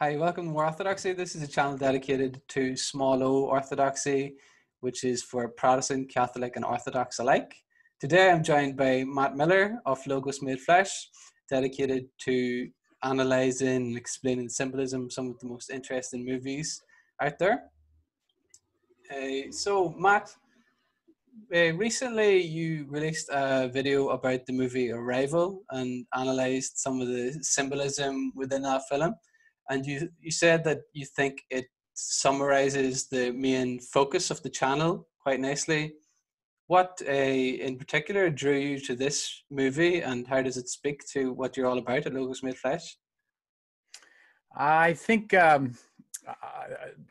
Hi, welcome to More Orthodoxy. This is a channel dedicated to small o orthodoxy, which is for Protestant, Catholic, and Orthodox alike. Today I'm joined by Matt Miller of Logos Made Flesh, dedicated to analyzing and explaining symbolism, some of the most interesting movies out there. Uh, so, Matt, uh, recently you released a video about the movie Arrival and analyzed some of the symbolism within that film and you you said that you think it summarizes the main focus of the channel quite nicely. What uh, in particular drew you to this movie, and how does it speak to what you're all about at Logos Made Flesh? I think um,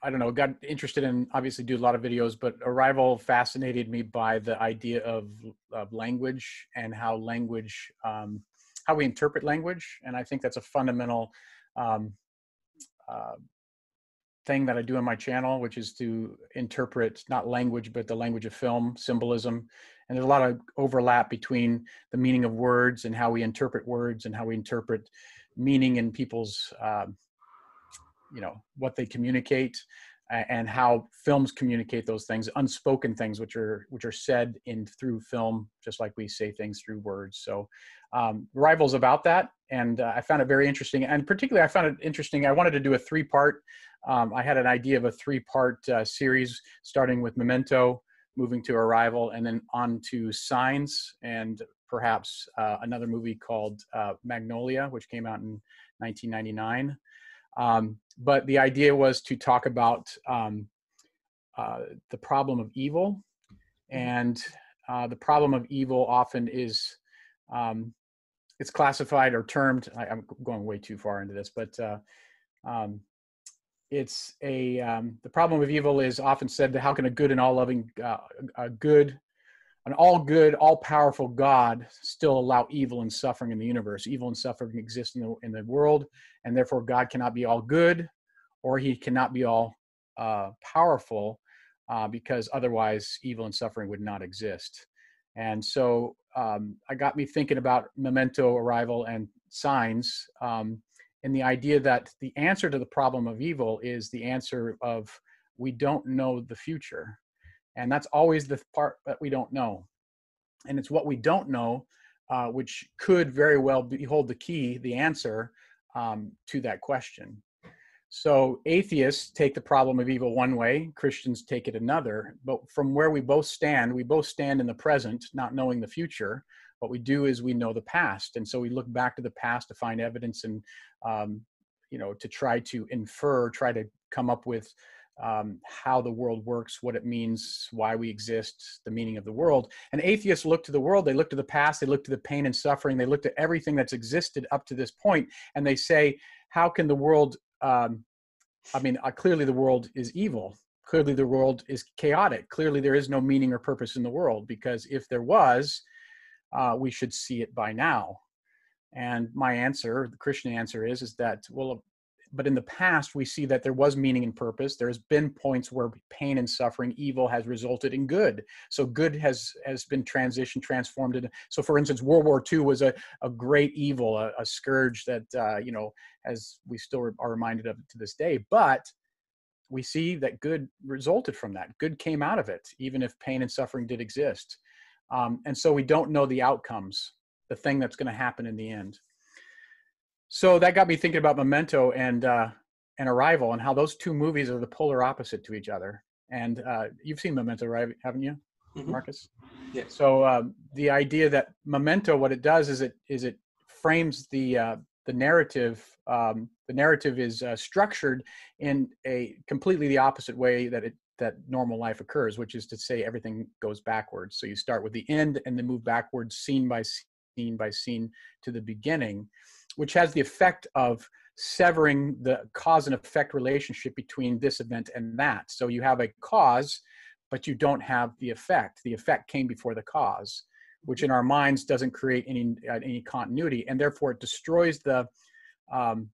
I, don't know. Got interested in obviously do a lot of videos, but Arrival fascinated me by the idea of, of language and how language, um, how we interpret language, and I think that's a fundamental um, uh, thing that I do on my channel, which is to interpret not language, but the language of film, symbolism. And there's a lot of overlap between the meaning of words and how we interpret words and how we interpret meaning in people's, uh, you know, what they communicate and how films communicate those things, unspoken things, which are which are said in through film, just like we say things through words. So, um, Arrival's about that, and uh, I found it very interesting. And particularly, I found it interesting. I wanted to do a three-part. Um, I had an idea of a three-part uh, series, starting with Memento, moving to Arrival, and then on to Signs, and perhaps uh, another movie called uh, Magnolia, which came out in 1999. Um, but the idea was to talk about um, uh, the problem of evil, mm-hmm. and uh, the problem of evil often is um, it's classified or termed. I, am going way too far into this, but uh, um, it's a um, the problem of evil is often said that how can a good and all loving, uh, a good an all good, all powerful God still allow evil and suffering in the universe. Evil and suffering exist in the, in the world, and therefore God cannot be all good or he cannot be all uh, powerful uh, because otherwise evil and suffering would not exist. And so um, I got me thinking about memento, arrival, and signs. Um, and the idea that the answer to the problem of evil is the answer of we don't know the future and that's always the part that we don't know and it's what we don't know uh, which could very well be, hold the key the answer um, to that question. So atheists take the problem of evil one way christians take it another but from where we both stand we both stand in the present not knowing the future. What we do is we know the past and so we look back to the past to find evidence and um, you know to try to infer try to come up with um, how the world works, what it means, why we exist, the meaning of the world. And atheists look to the world, they look to the past, they look to the pain and suffering, they look to everything that's existed up to this point, and they say, how can the world, um, I mean, uh, clearly the world is evil. Clearly the world is chaotic. Clearly there is no meaning or purpose in the world because if there was, uh, we should see it by now. And my answer, the Christian answer is, is that, well, but in the past we see that there was meaning and purpose. There's been points where pain and suffering evil has resulted in good. So good has has been transitioned transformed into so for instance world war ii was a, a great evil a, a scourge that uh, you know as we still are reminded of to this day. But we see that good resulted from that. Good came out of it even if pain and suffering did exist. Um, and so we don't know the outcomes the thing that's going to happen in the end so that got me thinking about Memento and uh, and Arrival and how those two movies are the polar opposite to each other. And uh, you've seen Memento, right? Haven't you, mm-hmm. Marcus? Yeah. So um, the idea that Memento, what it does is it is it frames the uh, the narrative. Um, the narrative is uh, structured in a completely the opposite way that it that normal life occurs, which is to say everything goes backwards. So you start with the end and then move backwards, scene by scene by scene to the beginning which has the effect of severing the cause and effect relationship between this event and that. So you have a cause, but you don't have the effect. The effect came before the cause, which in our minds doesn't create any uh, any continuity, and therefore it destroys the um,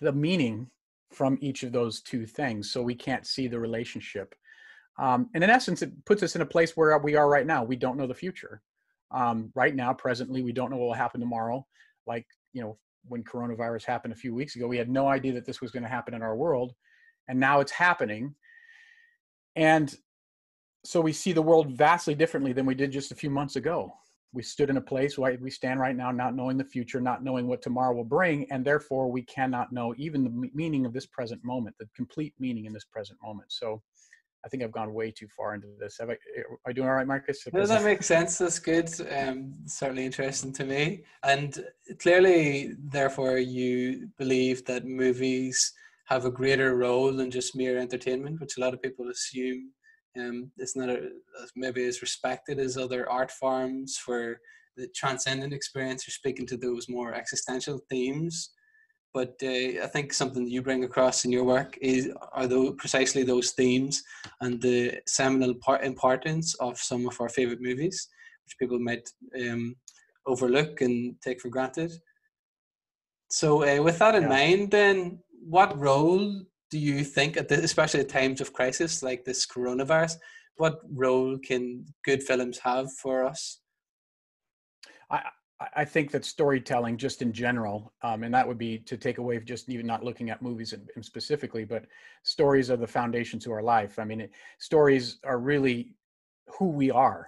the meaning from each of those two things. So we can't see the relationship. Um, and in essence, it puts us in a place where we are right now. We don't know the future. Um, right now, presently, we don't know what will happen tomorrow. Like you know when coronavirus happened a few weeks ago. We had no idea that this was going to happen in our world, and now it's happening. And so we see the world vastly differently than we did just a few months ago. We stood in a place where we stand right now, not knowing the future, not knowing what tomorrow will bring, and therefore we cannot know even the meaning of this present moment, the complete meaning in this present moment. So I think I've gone way too far into this. Have I, are I doing all right, Marcus? Does that make sense? That's good. Um, certainly interesting to me. And clearly, therefore, you believe that movies have a greater role than just mere entertainment, which a lot of people assume um, it's not a, maybe as respected as other art forms for the transcendent experience or speaking to those more existential themes but uh, I think something that you bring across in your work is are those precisely those themes and the seminal part importance of some of our favorite movies, which people might um, overlook and take for granted. So, uh, with that in yeah. mind, then, what role do you think, at this, especially at times of crisis like this coronavirus, what role can good films have for us? I, I think that storytelling, just in general, um, and that would be to take away just even not looking at movies and specifically, but stories are the foundation to our life. I mean, it, stories are really who we are,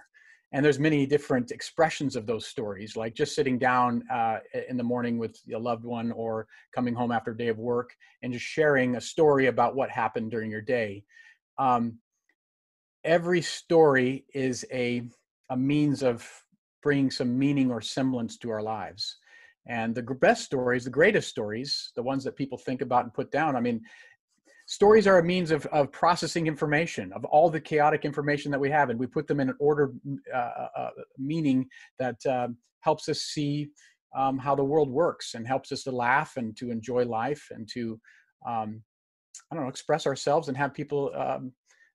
and there's many different expressions of those stories, like just sitting down uh, in the morning with a loved one, or coming home after a day of work, and just sharing a story about what happened during your day. Um, every story is a a means of bringing some meaning or semblance to our lives. And the best stories, the greatest stories, the ones that people think about and put down, I mean, stories are a means of, of processing information, of all the chaotic information that we have, and we put them in an order uh, uh, uh, meaning that uh, helps us see um, how the world works and helps us to laugh and to enjoy life and to, um, I don't know, express ourselves and have people, um,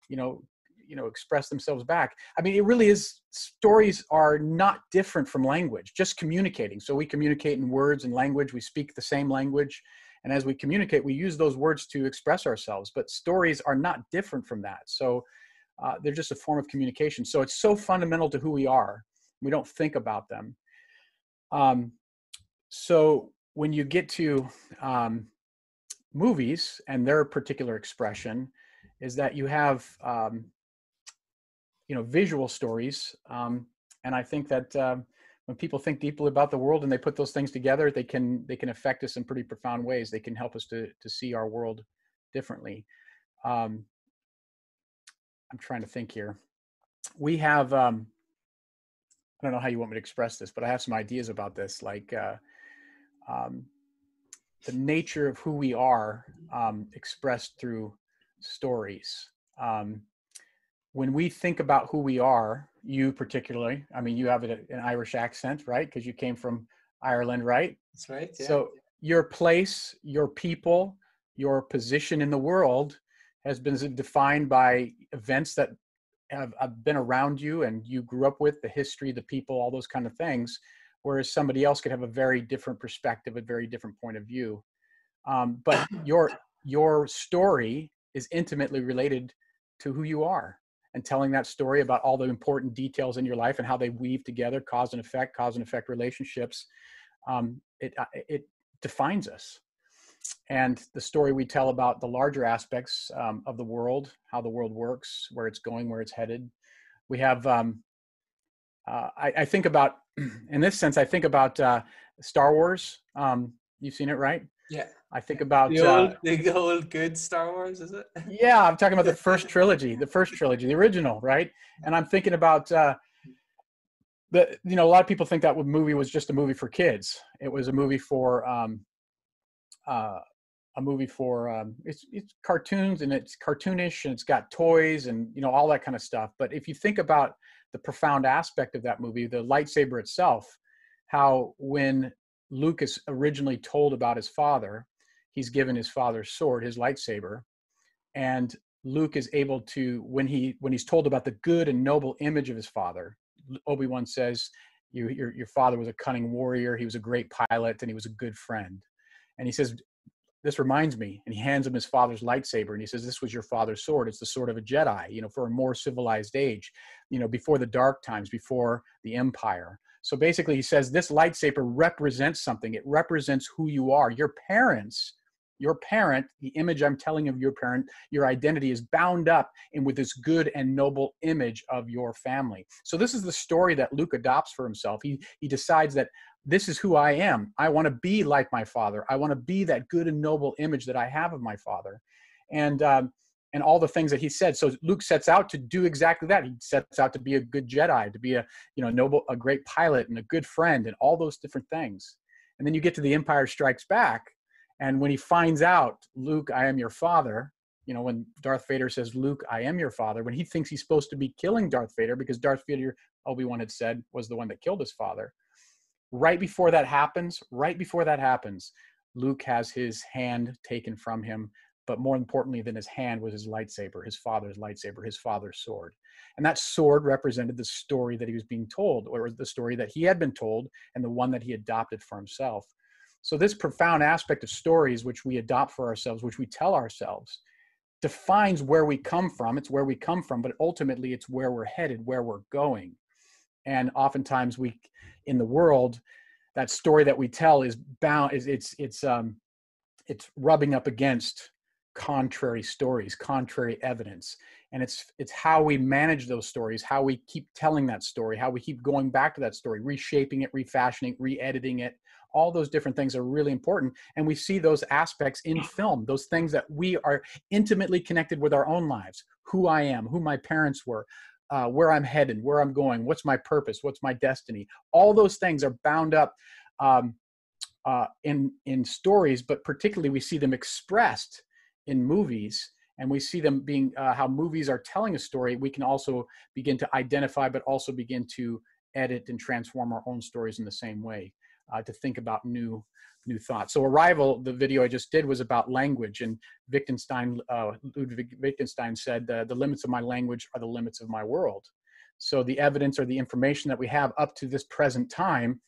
you know, you know express themselves back. I mean it really is stories are not different from language just communicating. So we communicate in words and language we speak the same language. And as we communicate we use those words to express ourselves but stories are not different from that. So uh, they're just a form of communication. So it's so fundamental to who we are we don't think about them. Um, so when you get to um, movies and their particular expression is that you have um, you know visual stories um, and i think that uh, when people think deeply about the world and they put those things together they can they can affect us in pretty profound ways. They can help us to to see our world differently. Um, i'm trying to think here. We have um, i don't know how you want me to express this but i have some ideas about this like uh, um, the nature of who we are um, expressed through stories. Um, when we think about who we are, you particularly, I mean, you have an Irish accent, right? Because you came from Ireland, right? That's right. Yeah. So your place, your people, your position in the world has been defined by events that have, have been around you and you grew up with, the history, the people, all those kind of things. Whereas somebody else could have a very different perspective, a very different point of view. Um, but your your story is intimately related to who you are and telling that story about all the important details in your life and how they weave together cause and effect cause and effect relationships um, it, uh, it defines us. And the story we tell about the larger aspects um, of the world how the world works where it's going where it's headed. We have um, uh, I, I, think about in this sense i think about uh, star wars. Um, you've seen it right? Yeah I think about the old, uh, the old good Star Wars, is it? yeah, I'm talking about the first trilogy, the first trilogy, the original, right? And I'm thinking about uh, the, you know, a lot of people think that movie was just a movie for kids. It was a movie for, um, uh, a movie for, um, it's it's cartoons and it's cartoonish and it's got toys and you know all that kind of stuff. But if you think about the profound aspect of that movie, the lightsaber itself, how when Luke is originally told about his father he's given his father's sword, his lightsaber, and Luke is able to when he when he's told about the good and noble image of his father. Obi Wan says, you, your your father was a cunning warrior. He was a great pilot, and he was a good friend." And he says, "This reminds me." And he hands him his father's lightsaber, and he says, "This was your father's sword. It's the sword of a Jedi. You know, for a more civilized age. You know, before the dark times, before the Empire." So basically, he says this lightsaber represents something. It represents who you are. Your parents, your parent, the image I'm telling of your parent, your identity is bound up in with this good and noble image of your family. So this is the story that Luke adopts for himself. He he decides that this is who I am. I want to be like my father. I want to be that good and noble image that I have of my father. And um, and all the things that he said. So Luke sets out to do exactly that. He sets out to be a good Jedi, to be a you know noble, a great pilot, and a good friend, and all those different things. And then you get to the Empire Strikes Back, and when he finds out, Luke, I am your father. You know, when Darth Vader says, Luke, I am your father, when he thinks he's supposed to be killing Darth Vader because Darth Vader, Obi Wan had said, was the one that killed his father. Right before that happens, right before that happens, Luke has his hand taken from him but more importantly than his hand was his lightsaber, his father's lightsaber, his father's sword. And that sword represented the story that he was being told, or the story that he had been told, and the one that he adopted for himself. So, this profound aspect of stories, which we adopt for ourselves, which we tell ourselves, defines where we come from. It's where we come from, but ultimately, it's where we're headed, where we're going. And oftentimes, we in the world, that story that we tell is bound is it's it's um it's rubbing up against contrary stories contrary evidence and it's it's how we manage those stories how we keep telling that story how we keep going back to that story reshaping it refashioning re-editing it all those different things are really important and we see those aspects in film those things that we are intimately connected with our own lives who i am who my parents were uh, where i'm headed where i'm going what's my purpose what's my destiny. All those things are bound up um, uh, in in stories but particularly we see them expressed in movies and we see them being uh, how movies are telling a story we can also begin to identify but also begin to edit and transform our own stories in the same way uh, to think about new new thoughts so arrival the video i just did was about language and wittgenstein uh, ludwig wittgenstein said the limits of my language are the limits of my world so the evidence or the information that we have up to this present time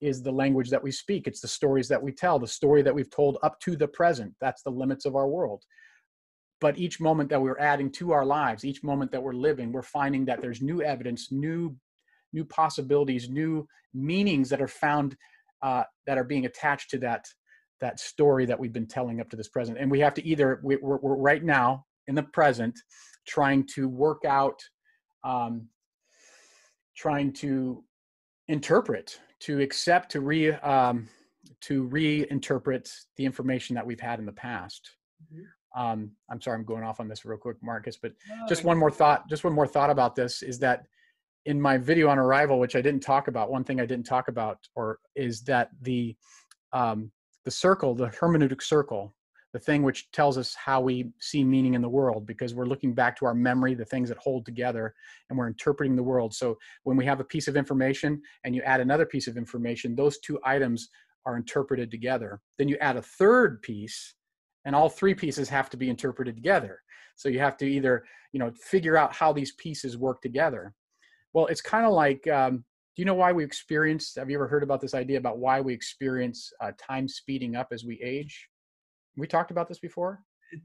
is the language that we speak. It's the stories that we tell, the story that we've told up to the present. That's the limits of our world. But each moment that we're adding to our lives, each moment that we're living, we're finding that there's new evidence, new, new possibilities, new meanings that are found uh, that are being attached to that that story that we've been telling up to this present. And we have to either we, are right now in the present trying to work out, um, trying to interpret to accept to re um, to reinterpret the information that we've had in the past. Mm-hmm. Um, I'm sorry, I'm going off on this real quick, Marcus, but no, just one more thought. Just one more thought about this is that in my video on arrival, which I didn't talk about, one thing I didn't talk about, or is that the um, the circle, the hermeneutic circle, the thing which tells us how we see meaning in the world because we're looking back to our memory the things that hold together and we're interpreting the world. So when we have a piece of information and you add another piece of information those two items are interpreted together. Then you add a third piece and all three pieces have to be interpreted together. So you have to either you know figure out how these pieces work together well it's kind of like um, do you know why we experience have you ever heard about this idea about why we experience uh, time speeding up as we age? We talked about this before?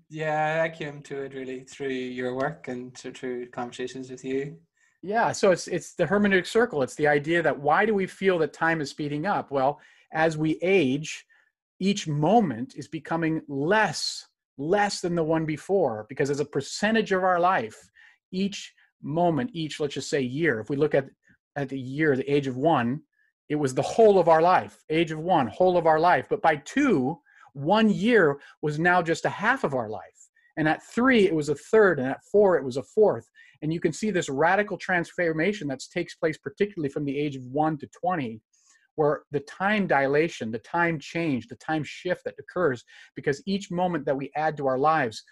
Yeah i came to it really through your work and through conversations with you. Yeah so it's it's the hermeneutic circle. It's the idea that why do we feel that time is speeding up? Well as we age each moment is becoming less less than the one before because as a percentage of our life each moment each let's just say year if we look at at the year the age of one it was the whole of our life age of one whole of our life but by two one year was now just a half of our life. And at three, it was a third. And at four, it was a fourth. And you can see this radical transformation that takes place, particularly from the age of one to 20, where the time dilation, the time change, the time shift that occurs, because each moment that we add to our lives,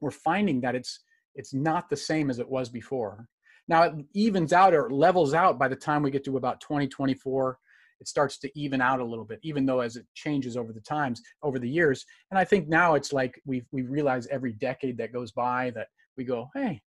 we're finding that it's it's not the same as it was before. Now it evens out or levels out by the time we get to about 2024, it starts to even out a little bit, even though as it changes over the times, over the years. And I think now it's like we we realize every decade that goes by that we go, hey,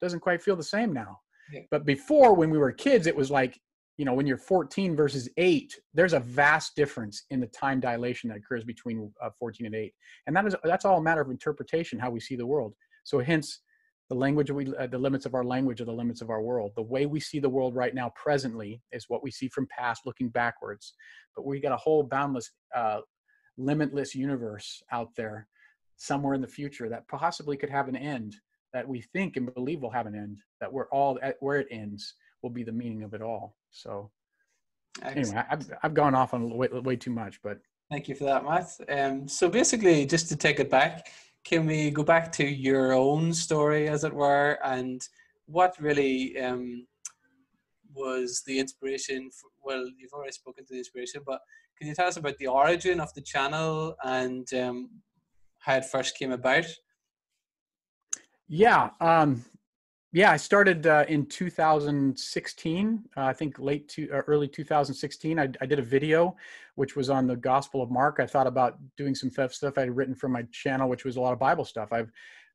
doesn't quite feel the same now. Yeah. But before, when we were kids, it was like, you know, when you're 14 versus 8, there's a vast difference in the time dilation that occurs between uh, 14 and 8. And that is that's all a matter of interpretation, how we see the world. So hence, the language we uh, the limits of our language are the limits of our world. The way we see the world right now presently is what we see from past looking backwards. But we got a whole boundless uh, limitless universe out there somewhere in the future that possibly could have an end that we think and believe will have an end that we're all at where it ends will be the meaning of it all. So Excellent. anyway I've, I've gone off on way, way too much but thank you for that matt. Um, so basically just to take it back can we go back to your own story, as it were, and what really um, was the inspiration? For, well, you've already spoken to the inspiration, but can you tell us about the origin of the channel and um, how it first came about? Yeah, um, yeah, I started uh, in 2016. Uh, I think late to uh, early 2016. I, I, did a video, which was on the Gospel of Mark. I thought about doing some stuff I had written for my channel, which was a lot of Bible stuff. I've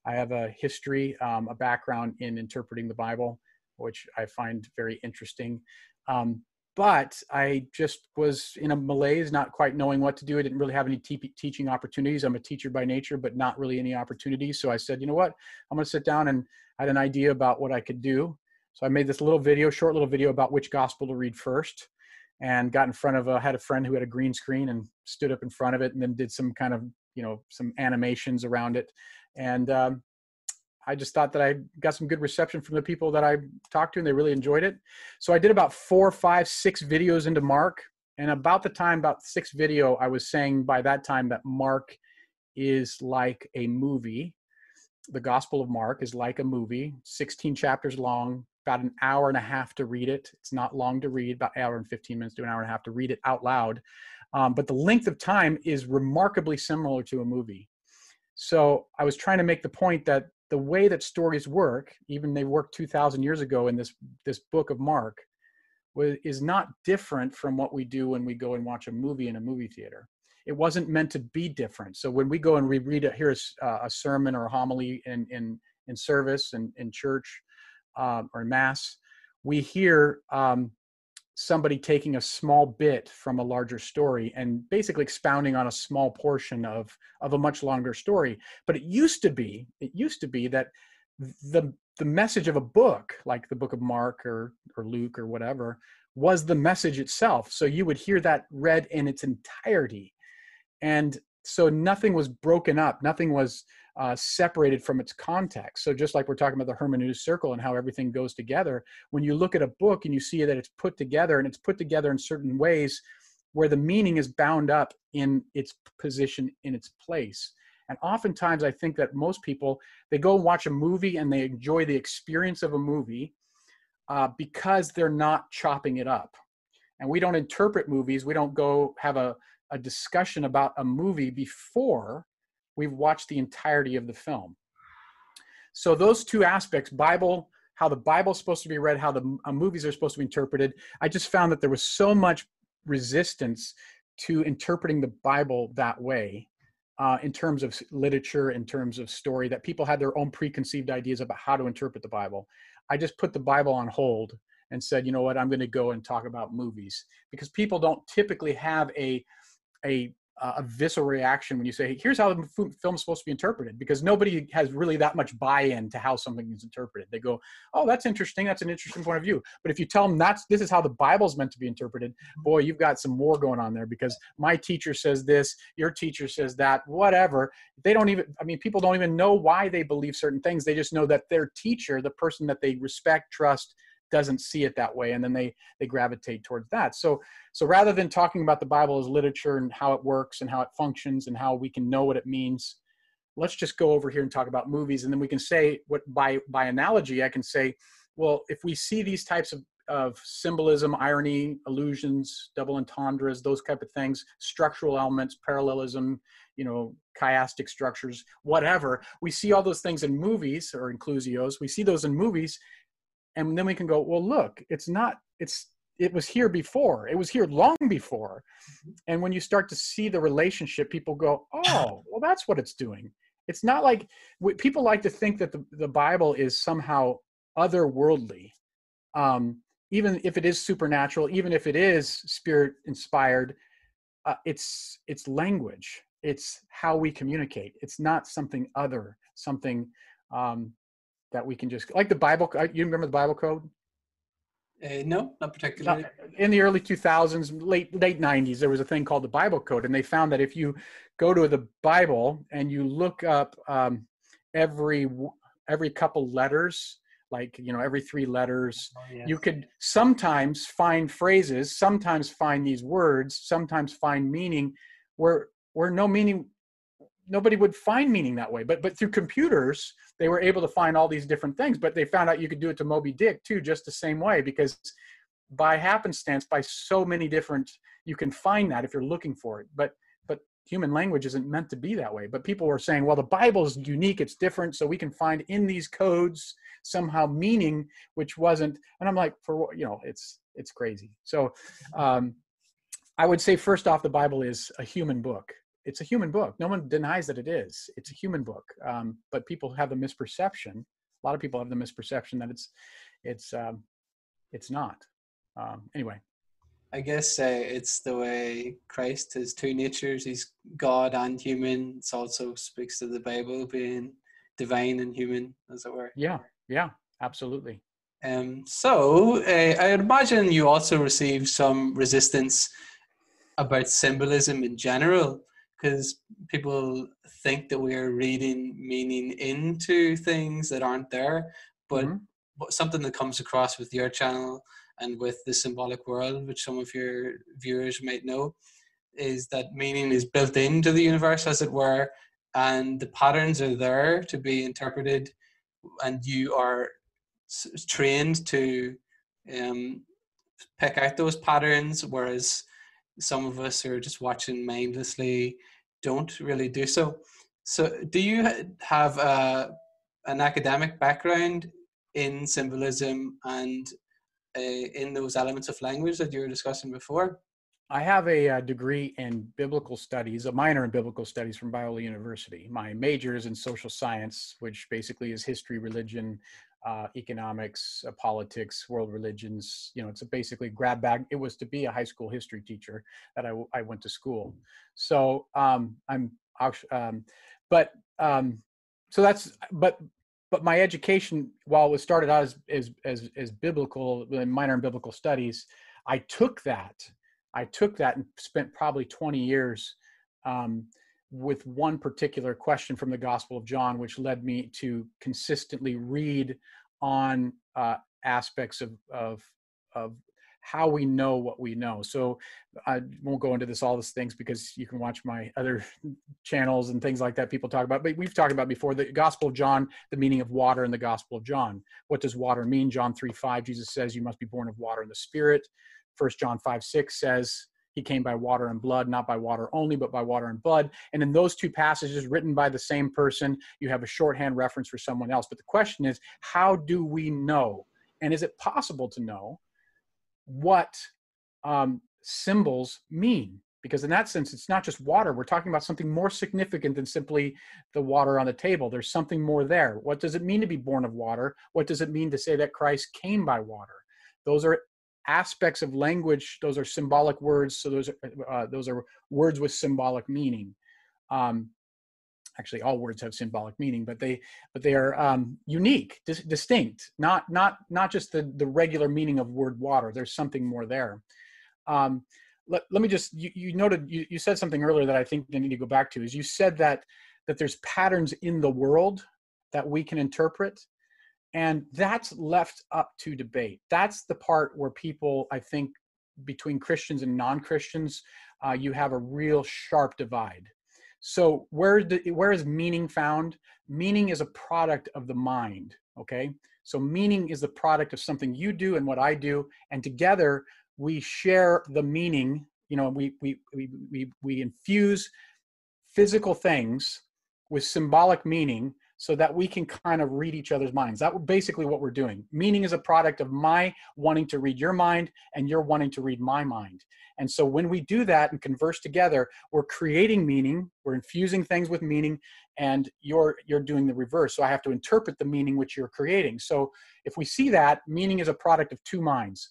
I have a history, um, a background in interpreting the Bible, which I find very interesting. Um, but I just was in a malaise, not quite knowing what to do. I didn't really have any te- teaching opportunities. I'm a teacher by nature, but not really any opportunities. So I said, you know what? I'm going to sit down and I had an idea about what I could do. So I made this little video, short little video about which gospel to read first, and got in front of a had a friend who had a green screen and stood up in front of it, and then did some kind of you know some animations around it, and um, I just thought that I got some good reception from the people that I talked to, and they really enjoyed it. So I did about four, five, six videos into Mark, and about the time, about six video, I was saying by that time that Mark is like a movie. The Gospel of Mark is like a movie, 16 chapters long, about an hour and a half to read it. It's not long to read, about an hour and 15 minutes to an hour and a half to read it out loud. Um, but the length of time is remarkably similar to a movie. So I was trying to make the point that the way that stories work, even they worked 2,000 years ago in this this book of Mark, was, is not different from what we do when we go and watch a movie in a movie theater. It wasn't meant to be different. So when we go and we read a, hear a, a sermon or a homily in in in service and in, in church um, or mass, we hear um, somebody taking a small bit from a larger story and basically expounding on a small portion of of a much longer story. But it used to be it used to be that the the message of a book like the book of mark or or luke or whatever was the message itself. So you would hear that read in its entirety. And so nothing was broken up nothing was uh, separated from its context. So just like we're talking about the hermeneutic circle and how everything goes together, when you look at a book and you see that it's put together and it's put together in certain ways where the meaning is bound up in its position in its place. And oftentimes I think that most people, they go and watch a movie and they enjoy the experience of a movie uh, because they're not chopping it up. And we don't interpret movies. We don't go have a, a discussion about a movie before we've watched the entirety of the film. So those two aspects, Bible, how the Bible's supposed to be read, how the uh, movies are supposed to be interpreted, I just found that there was so much resistance to interpreting the Bible that way. Uh, in terms of literature, in terms of story, that people had their own preconceived ideas about how to interpret the Bible. I just put the Bible on hold and said, you know what, I'm going to go and talk about movies because people don't typically have a a uh, a visceral reaction when you say, here's how the film is supposed to be interpreted, because nobody has really that much buy-in to how something is interpreted. They go, oh, that's interesting. That's an interesting point of view. But if you tell them that's this is how the Bible's meant to be interpreted, mm-hmm. boy, you've got some war going on there because my teacher says this, your teacher says that, whatever. They don't even, I mean, people don't even know why they believe certain things. They just know that their teacher, the person that they respect, trust, doesn't see it that way and then they they gravitate towards that. So so rather than talking about the bible as literature and how it works and how it functions and how we can know what it means let's just go over here and talk about movies and then we can say what by by analogy i can say well if we see these types of of symbolism irony allusions double entendres those type of things structural elements parallelism you know chiastic structures whatever we see all those things in movies or inclusios we see those in movies and then we can go well look it's not it's it was here before. It was here long before. And when you start to see the relationship people go oh well that's what it's doing. It's not like people like to think that the, the bible is somehow otherworldly. Um, even if it is supernatural even if it is spirit inspired uh, it's it's language. It's how we communicate. It's not something other something um, that we can just like the Bible. uh, You remember the Bible code? Uh, no, not particularly. in the early 2000s late late 90s there was a thing called the bible code and they found that if you go to the bible and you look up um, every every couple letters like you know every three letters Oh, yes. you could sometimes find phrases sometimes find these words sometimes find meaning where where no meaning nobody would find meaning that way. But but through computers they were able to find all these different things but they found out you could do it to moby dick too just the same way because by happenstance by so many different you can find that if you're looking for it. But but human language isn't meant to be that way. But people were saying well the bible is unique it's different so we can find in these codes somehow meaning which wasn't. And i'm like for what you know it's it's crazy. So um i would say first off the bible is a human book it's a human book no one denies that it is it's a human book um, but people have the misperception a lot of people have the misperception that it's it's um, it's not um, anyway I guess uh, it's the way Christ has two natures. He's God and human. It also speaks to the Bible being divine and human, as it were. yeah yeah absolutely Um, so uh, I imagine you also receive some resistance about symbolism in general, because people think that we are reading meaning into things that aren't there. But Mhm. something that comes across with your channel and with the symbolic world, which some of your viewers might know, is that meaning is built into the universe, as it were, and the patterns are there to be interpreted, and you are s- trained to um, pick out those patterns, whereas some of us are just watching mindlessly, don't really do so. So, do you have a, an academic background in symbolism and uh, in those elements of language that you were discussing before? I have a, uh degree in biblical studies, a minor in biblical studies from Biola University. My major is in social science, which basically is history, religion, uh, economics, uh, politics, world religions. You know, it's a basically grab bag. It was to be a high school history teacher that I, I went to school. So um, I'm, um, but um, so that's, but but my education, while it was started out as as as, as biblical, minor in biblical studies, I took that I took that and spent probably 20 years um, with one particular question from the Gospel of John, which led me to consistently read on uh, aspects of, of, of how we know what we know. So I won't go into this all these things because you can watch my other channels and things like that people talk about. But we've talked about before the Gospel of John, the meaning of water in the Gospel of John. What does water mean? John 3 5, Jesus says, You must be born of water and the Spirit. First John 5 6 says, He came by water and blood, not by water only, but by water and blood. And in those two passages written by the same person, you have a shorthand reference for someone else. But the question is, how do we know? And is it possible to know what um, symbols mean? Because in that sense, it's not just water. We're talking about something more significant than simply the water on the table. There's something more there. What does it mean to be born of water? What does it mean to say that Christ came by water? Those are aspects of language. Those are symbolic words. So those are uh, those are words with symbolic meaning. Um, actually, all words have symbolic meaning, but they but they are um, unique, dis- distinct. Not not not just the the regular meaning of word water. There's something more there. Um, let, let me just you, you noted you, you said something earlier that I think I need to go back to is you said that that there's patterns in the world that we can interpret and that's left up to debate. That's the part where people i think between christians and non-christians uh, you have a real sharp divide. So where where is meaning found? Meaning is a product of the mind okay? So meaning is the product of something you do and what i do and together we share the meaning you know we we we we, we infuse physical things with symbolic meaning so that we can kind of read each other's minds. That's basically what we're doing. Meaning is a product of my wanting to read your mind and you're wanting to read my mind. And so when we do that and converse together, we're creating meaning, we're infusing things with meaning, and you're you're doing the reverse. So I have to interpret the meaning which you're creating. So if we see that, meaning is a product of two minds.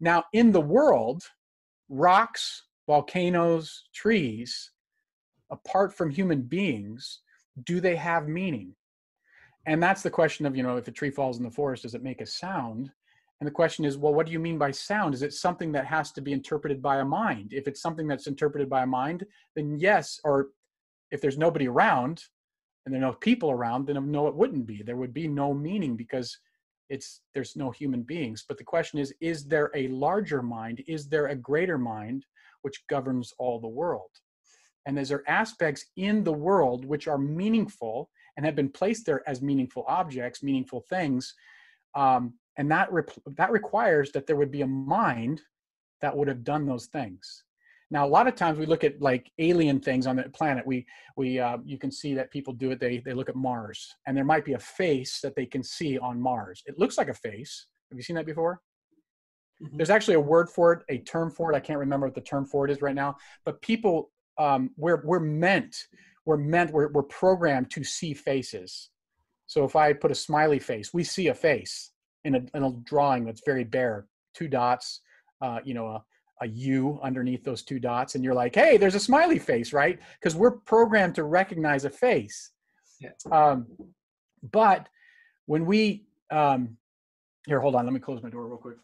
Now in the world, rocks, volcanoes, trees, apart from human beings, do they have meaning? And that's the question of you know if a tree falls in the forest does it make a sound? And the question is well what do you mean by sound? Is it something that has to be interpreted by a mind? If it's something that's interpreted by a mind then yes or if there's nobody around and there are no people around then no it wouldn't be. There would be no meaning because it's there's no human beings. But the question is is there a larger mind? Is there a greater mind which governs all the world? And is there aspects in the world which are meaningful and have been placed there as meaningful objects, meaningful things. Um, and that, that requires that there would be a mind that would have done those things. Now, a lot of times we look at like alien things on the planet. We, we, uh, you can see that people do it. They, they look at Mars, and there might be a face that they can see on Mars. It looks like a face. Have you seen that before? Mm-hmm. There's actually a word for it, a term for it. I can't remember what the term for it is right now. But people, um, we're we're meant we're meant we're, we're programmed to see faces. So if i put a smiley face we see a face in a, in a drawing that's very bare two dots uh, you know a, a u underneath those two dots and you're like hey there's a smiley face right? Because we're programmed to recognize a face. Yeah. um, but when we um, here hold on let me close my door real quick.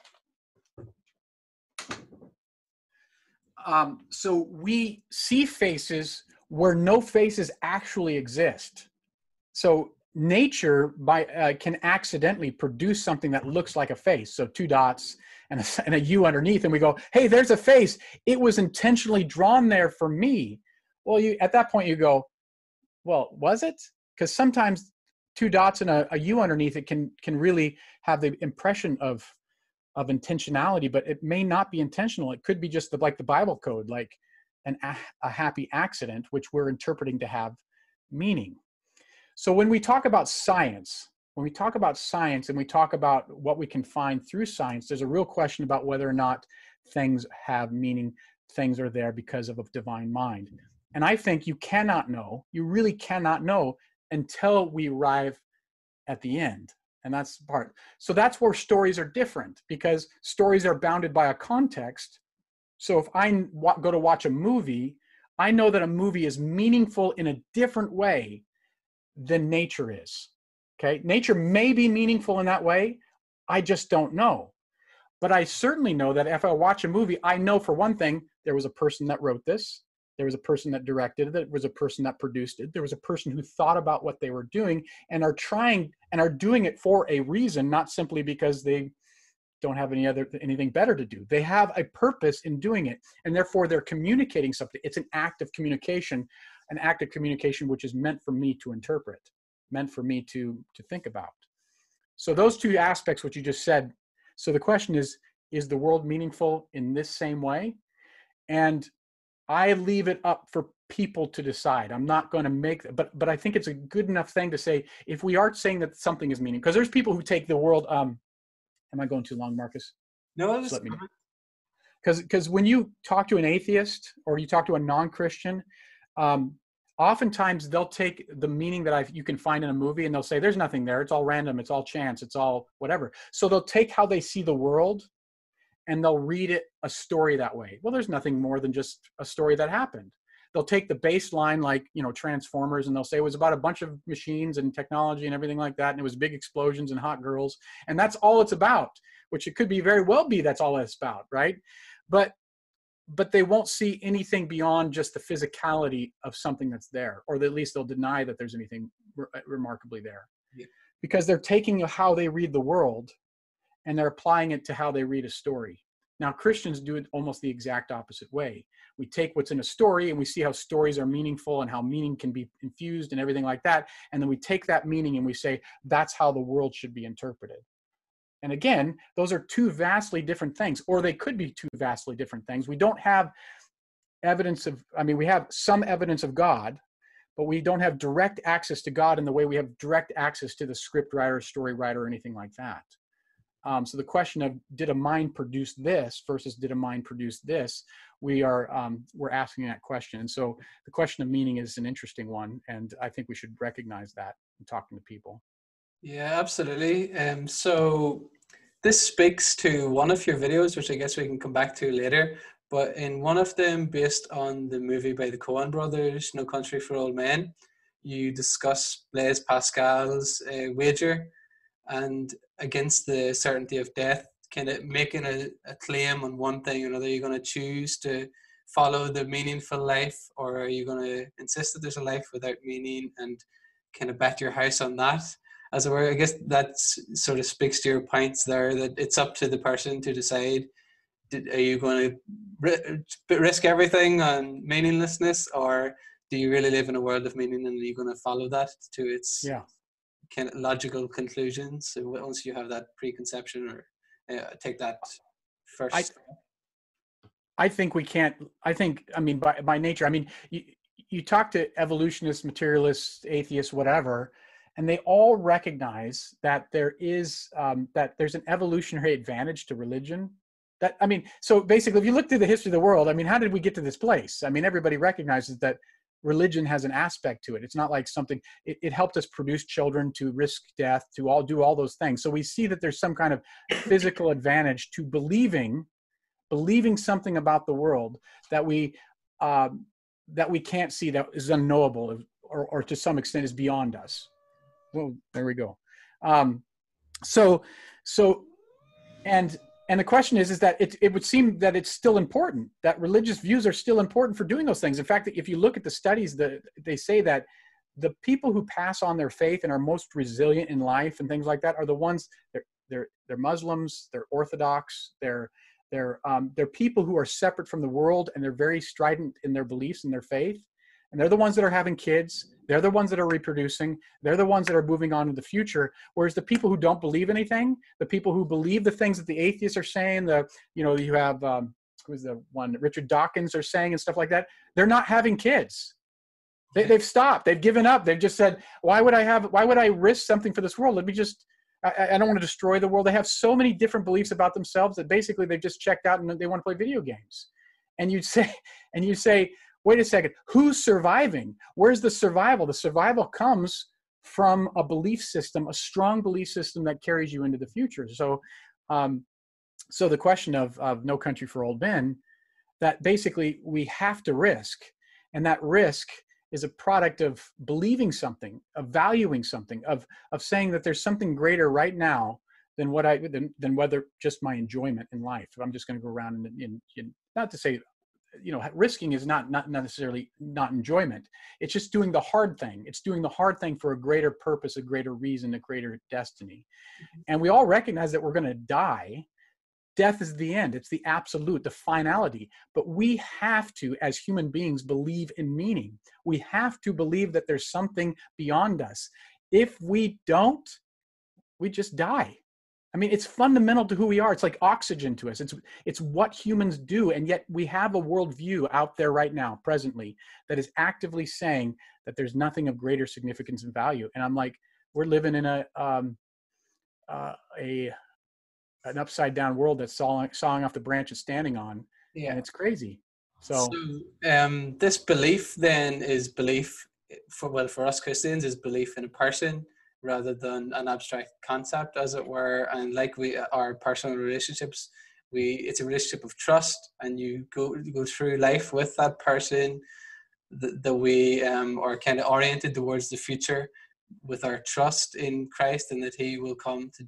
Um, so we see faces where no faces actually exist. So nature by uh, can accidentally produce something that looks like a face. So two dots and a, and a U underneath, and we go, "Hey, there's a face. It was intentionally drawn there for me." Well, you at that point you go, "Well, was it?" Because sometimes two dots and a, a U underneath it can can really have the impression of of intentionality, but it may not be intentional. It could be just the, like the Bible code, like an, a happy accident, which we're interpreting to have meaning. So when we talk about science, when we talk about science and we talk about what we can find through science, there's a real question about whether or not things have meaning, things are there because of a divine mind. And I think you cannot know, you really cannot know until we arrive at the end. And that's the part. So that's where stories are different because stories are bounded by a context so if I go to watch a movie, I know that a movie is meaningful in a different way than nature is. Okay. Nature may be meaningful in that way. I just don't know. But I certainly know that if I watch a movie, I know for one thing, there was a person that wrote this. There was a person that directed it. There was a person that produced it. There was a person who thought about what they were doing and are trying and are doing it for a reason, not simply because they don't have any other anything better to do. They have a purpose in doing it and therefore they're communicating something. It's an act of communication an act of communication which is meant for me to interpret meant for me to to think about. So those two aspects what you just said so the question is is the world meaningful in this same way? And i leave it up for people to decide. I'm not going to make but but i think it's a good enough thing to say if we are saying that something is meaning because there's people who take the world um Am I going too long, Marcus? No, just let me. Because because when you talk to an atheist or you talk to a non-Christian, um, oftentimes they'll take the meaning that I you can find in a movie and they'll say there's nothing there. It's all random. It's all chance. It's all whatever. So they'll take how they see the world and they'll read it a story that way. Well, there's nothing more than just a story that happened they'll take the baseline like you know transformers and they'll say it was about a bunch of machines and technology and everything like that and it was big explosions and hot girls and that's all it's about which it could be very well be that's all it's about right? But but they won't see anything beyond just the physicality of something that's there or at least they'll deny that there's anything re- uh, remarkably there. Yeah. because they're taking how they read the world and they're applying it to how they read a story now christians do it almost the exact opposite way. We take what's in a story and we see how stories are meaningful and how meaning can be infused and everything like that and then we take that meaning and we say that's how the world should be interpreted. And again those are two vastly different things or they could be two vastly different things. We don't have evidence of i mean we have some evidence of god but we don't have direct access to god in the way we have direct access to the script writer story writer or anything like that um, so the question of did a mind produce this versus did a mind produce this, we are um, we're asking that question. And so the question of meaning is an interesting one, and I think we should recognize that in talking to people. Yeah, absolutely. Um, so this speaks to one of your videos, which I guess we can come back to later. But in one of them, based on the movie by the Coen brothers, No Country for Old Men, you discuss Blaise Pascal's uh, wager and against the certainty of death, kind of making a, a claim on one thing or another. You're going to choose to follow the meaningful life, or are you going to insist that there's a life without meaning and kind of bet your house on that? As it were, I guess that sort of speaks to your points there that it's up to the person to decide are you going to risk everything on meaninglessness or do you really live in a world of meaning and are you going to follow that to its yeah logical conclusions. So once you have that preconception or uh, take that first I, I think we can't i think i mean by, by nature i mean you, you talk to evolutionists materialists atheists whatever and they all recognize that there is um, that there's an evolutionary advantage to religion. That i mean so basically if you look through the history of the world i mean how did we get to this place? I mean everybody recognizes that religion has an aspect to it. It's not like something it, it, helped us produce children to risk death to all do all those things. So we see that there's some kind of physical advantage to believing believing something about the world that we um, that we can't see that is unknowable or, or to some extent is beyond us. Well there we go. Um, so so and and the question is is that it, it would seem that it's still important that religious views are still important for doing those things. In fact if you look at the studies that they say that the people who pass on their faith and are most resilient in life and things like that are the ones they're they're, they're muslims they're orthodox they're they're um, they're people who are separate from the world and they're very strident in their beliefs and their faith and they're the ones that are having kids. They're the ones that are reproducing. They're the ones that are moving on to the future. Whereas the people who don't believe anything the people who believe the things that the atheists are saying the you know you have um, who's the one richard dawkins are saying and stuff like that they're not having kids. They, they've stopped. They've given up. They've just said why would i have why would i risk something for this world? Let me just I, I don't want to destroy the world. They have so many different beliefs about themselves that basically they've just checked out and they want to play video games. And you'd say and you say wait a second, who's surviving? Where's the survival? The survival comes from a belief system, a strong belief system that carries you into the future. So, um, so the question of, of no country for old men, that basically we have to risk, and that risk is a product of believing something, of valuing something, of of saying that there's something greater right now than what I than, than whether just my enjoyment in life. If I'm just going to go around and, and, and not to say you know risking is not not necessarily not enjoyment. It's just doing the hard thing. It's doing the hard thing for a greater purpose a greater reason a greater destiny. Mm-hmm. and we all recognize that we're going to die. Death is the end. It's the absolute the finality. But we have to as human beings believe in meaning. We have to believe that there's something beyond us. If we don't we just die I mean, it's fundamental to who we are. It's like oxygen to us. It's it's what humans do, and yet we have a worldview out there right now, presently, that is actively saying that there's nothing of greater significance and value. And I'm like, we're living in a um, uh, a an upside down world that's sawing, sawing off the branch it's standing on, yeah. and it's crazy. So, so um, this belief then is belief for well for us Christians is belief in a person rather than an abstract concept, as it were. And like we our personal relationships, we it's a relationship of trust, and you go go through life with that person. That we um, are kind of oriented towards the future with our trust in Christ, and that He will come to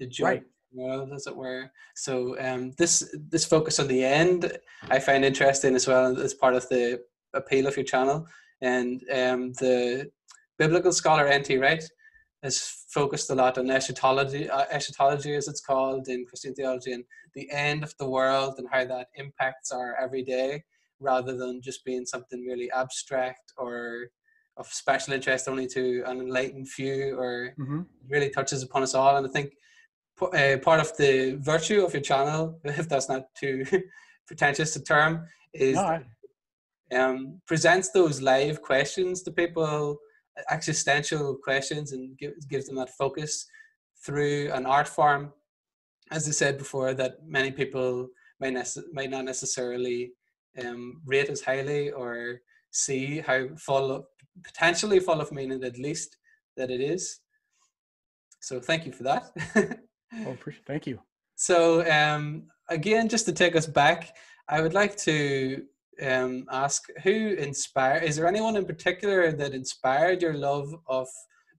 to join. Right. World, as it were. So um, this this focus on the end, I find interesting as well as part of the appeal of your channel. And um, the biblical scholar N.T. Wright is focused a lot on eschatology, uh, eschatology as it's called in Christian theology, and the end of the world and how that impacts our everyday, rather than just being something really abstract or of special interest only to an enlightened few, or mm-hmm. really touches upon us all. And I think uh, part of the virtue of your channel, if that's not too pretentious a term, is no, um, presents those live questions to people existential questions and give, gives them that focus through an art form, as I said before, that many people may, nece- might not necessarily um, rate as highly or see how full of, potentially full of meaning at least that it is. So thank you for that. oh, thank you. So um, again, just to take us back, I would like to um, ask who inspired, is there anyone in particular that inspired your love of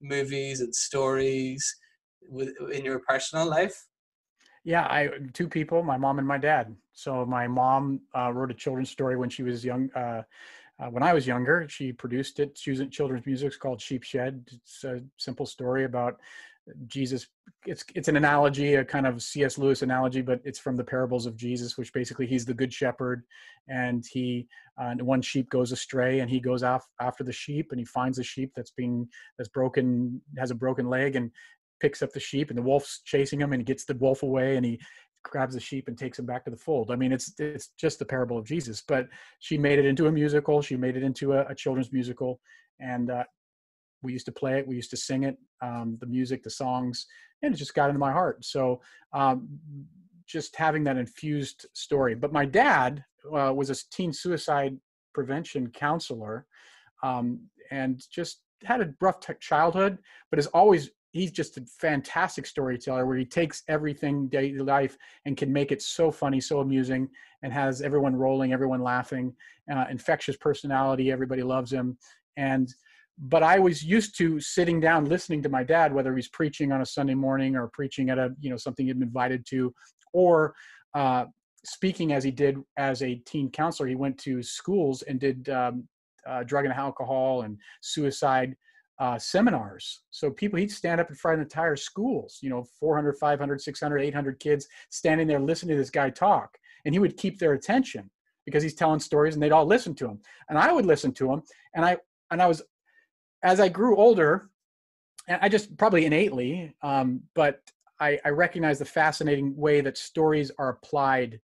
movies and stories with, in your personal life? Yeah, I two people, my mom and my dad. So my mom uh, wrote a children's story when she was young. Uh, uh, when I was younger, she produced it. Using children's music. It's called Sheep Shed. It's a simple story about Jesus. It's it's an analogy, a kind of C.S. Lewis analogy, but it's from the parables of Jesus, which basically he's the good shepherd, and he uh, one sheep goes astray, and he goes off after the sheep, and he finds a sheep that's being that's broken, has a broken leg, and picks up the sheep and the wolf's chasing him and he gets the wolf away and he grabs the sheep and takes him back to the fold. I mean, it's it's just the parable of Jesus, but she made it into a musical. She made it into a, a children's musical, and uh, we used to play it. We used to sing it, um, the music, the songs, and it just got into my heart. So um, just having that infused story. But my dad uh, was a teen suicide prevention counselor, um, and just had a rough t- childhood, but has always he's just a fantastic storyteller where he takes everything daily life and can make it so funny so amusing and has everyone rolling everyone laughing uh, infectious personality everybody loves him and but i was used to sitting down listening to my dad whether he's preaching on a sunday morning or preaching at a you know something he'd been invited to or uh, speaking as he did as a teen counselor he went to schools and did um, uh, drug and alcohol and suicide uh, seminars. So people, he'd stand up in front of entire schools, you know, 400, 500, 600, 800 kids standing there listening to this guy talk. And he would keep their attention because he's telling stories and they'd all listen to him. And I would listen to him. And I, and I was, as I grew older, and I just probably innately, um, but I, I recognize the fascinating way that stories are applied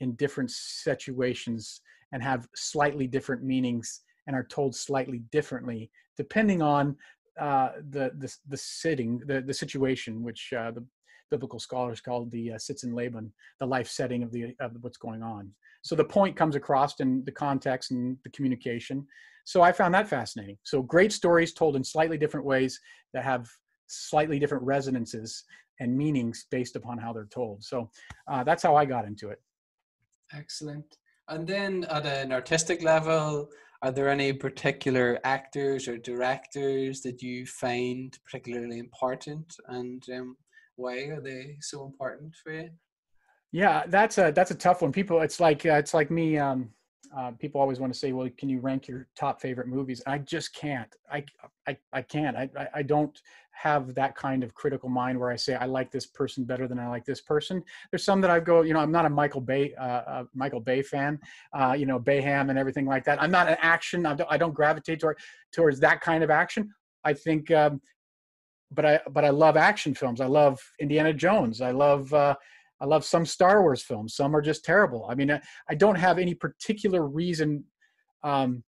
in different situations and have slightly different meanings and are told slightly differently depending on uh, the, the the sitting the the situation which uh, the biblical scholars call the uh, Sitz im Leben the life setting of the of what's going on. So the point comes across in the context and the communication so i found that fascinating. So great stories told in slightly different ways that have slightly different resonances and meanings based upon how they're told. So uh, that's how i got into it. Excellent. And then at an artistic level are there any particular actors or directors that you find particularly important and um, why are they so important for you? Yeah that's a that's a tough one. People it's like uh, it's like me um, uh, people always want to say well can you rank your top favorite movies i just can't i i, I can't I, I don't have that kind of critical mind where I say I like this person better than I like this person. There's some that I go, you know, I'm not a Michael Bay, uh, uh, Michael Bay fan, uh, you know, Bayhem and everything like that. I'm not an action. I don't, I don't gravitate toward, towards that kind of action. I think, um, but I, but I love action films. I love Indiana Jones. I love, uh, I love some Star Wars films. Some are just terrible. I mean, I, I don't have any particular reason. Um,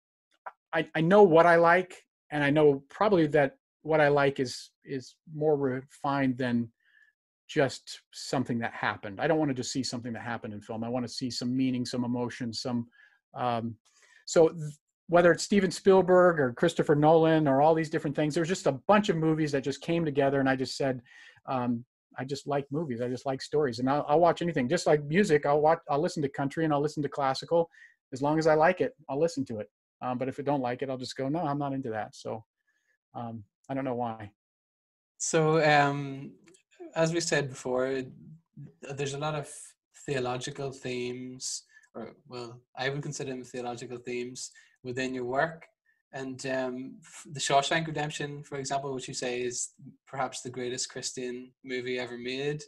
I, I know what I like, and I know probably that what I like is is more refined than just something that happened. I don't want to just see something that happened in film. I want to see some meaning, some emotion, some. Um, so th- whether it's Steven Spielberg or Christopher Nolan or all these different things, there's just a bunch of movies that just came together, and I just said, um, I just like movies. I just like stories, and I'll, I'll watch anything. Just like music, I'll watch. I'll listen to country and I'll listen to classical, as long as I like it. I'll listen to it. Um, but if I don't like it, I'll just go, no, I'm not into that. So um, I don't know why. So, um, as we said before, there's a lot of theological themes, or well, I would consider them theological themes within your work. And um, the Shawshank Redemption, for example, which you say is perhaps the greatest Christian movie ever made.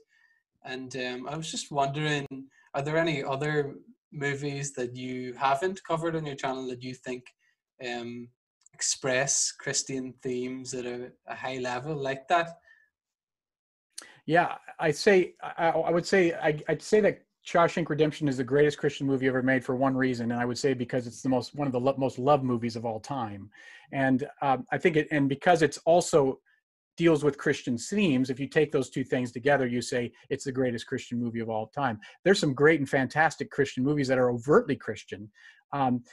And um, I was just wondering, are there any other movies that you haven't covered on your channel that you think um, express Christian themes at a, a high level like that? Yeah, I say I, I would say I, would say that Shawshank Redemption is the greatest Christian movie ever made for one reason, and I would say because it's the most one of the lo- most loved movies of all time, and um, I think it and because it's also deals with Christian themes. If you take those two things together, you say it's the greatest Christian movie of all time. There's some great and fantastic Christian movies that are overtly Christian, um,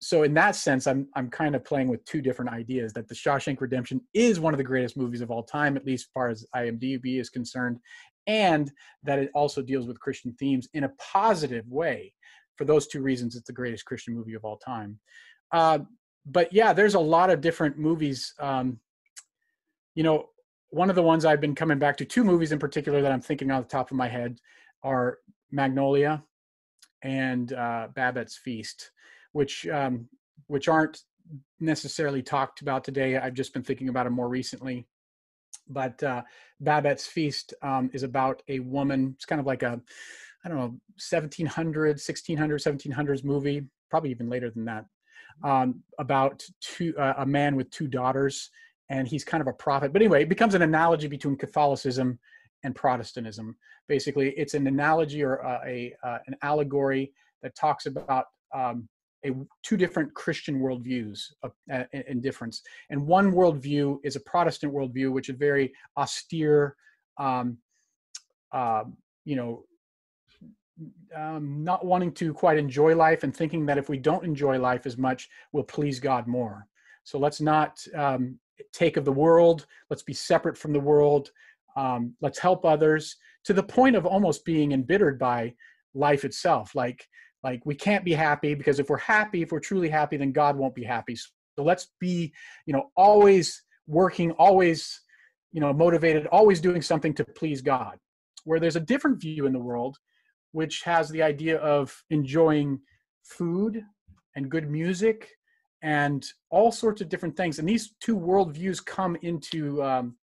so in that sense, I'm I'm kind of playing with two different ideas. That the Shawshank Redemption is one of the greatest movies of all time, at least as far as IMDb is concerned, and that it also deals with Christian themes in a positive way. for those two reasons, it's the greatest Christian movie of all time. Uh, but yeah, there's a lot of different movies. Um, you know, one of the ones I've been coming back to, two movies in particular that I'm thinking on the top of my head are Magnolia and uh, Babette's Feast, which um, which aren't necessarily talked about today. I've just been thinking about them more recently. But uh, Babette's Feast um, is about a woman. It's kind of like a, I don't know, 1700, 1600, 1700s movie, probably even later than that, um, about two, uh, a man with two daughters, and he's kind of a prophet. But anyway, it becomes an analogy between Catholicism and Protestantism. Basically, it's an analogy or uh, a uh, an allegory that talks about um, a two different Christian worldviews in difference. And one worldview is a Protestant worldview, which is very austere, um, uh, you know, um, not wanting to quite enjoy life and thinking that if we don't enjoy life as much, we'll please God more. So let's not um, take of the world. Let's be separate from the world. Um, let's help others to the point of almost being embittered by life itself. Like like we can't be happy because if we're happy if we're truly happy then god won't be happy. So let's be you know always working always you know motivated always doing something to please god. Where there's a different view in the world which has the idea of enjoying food and good music and all sorts of different things and these two worldviews come into um,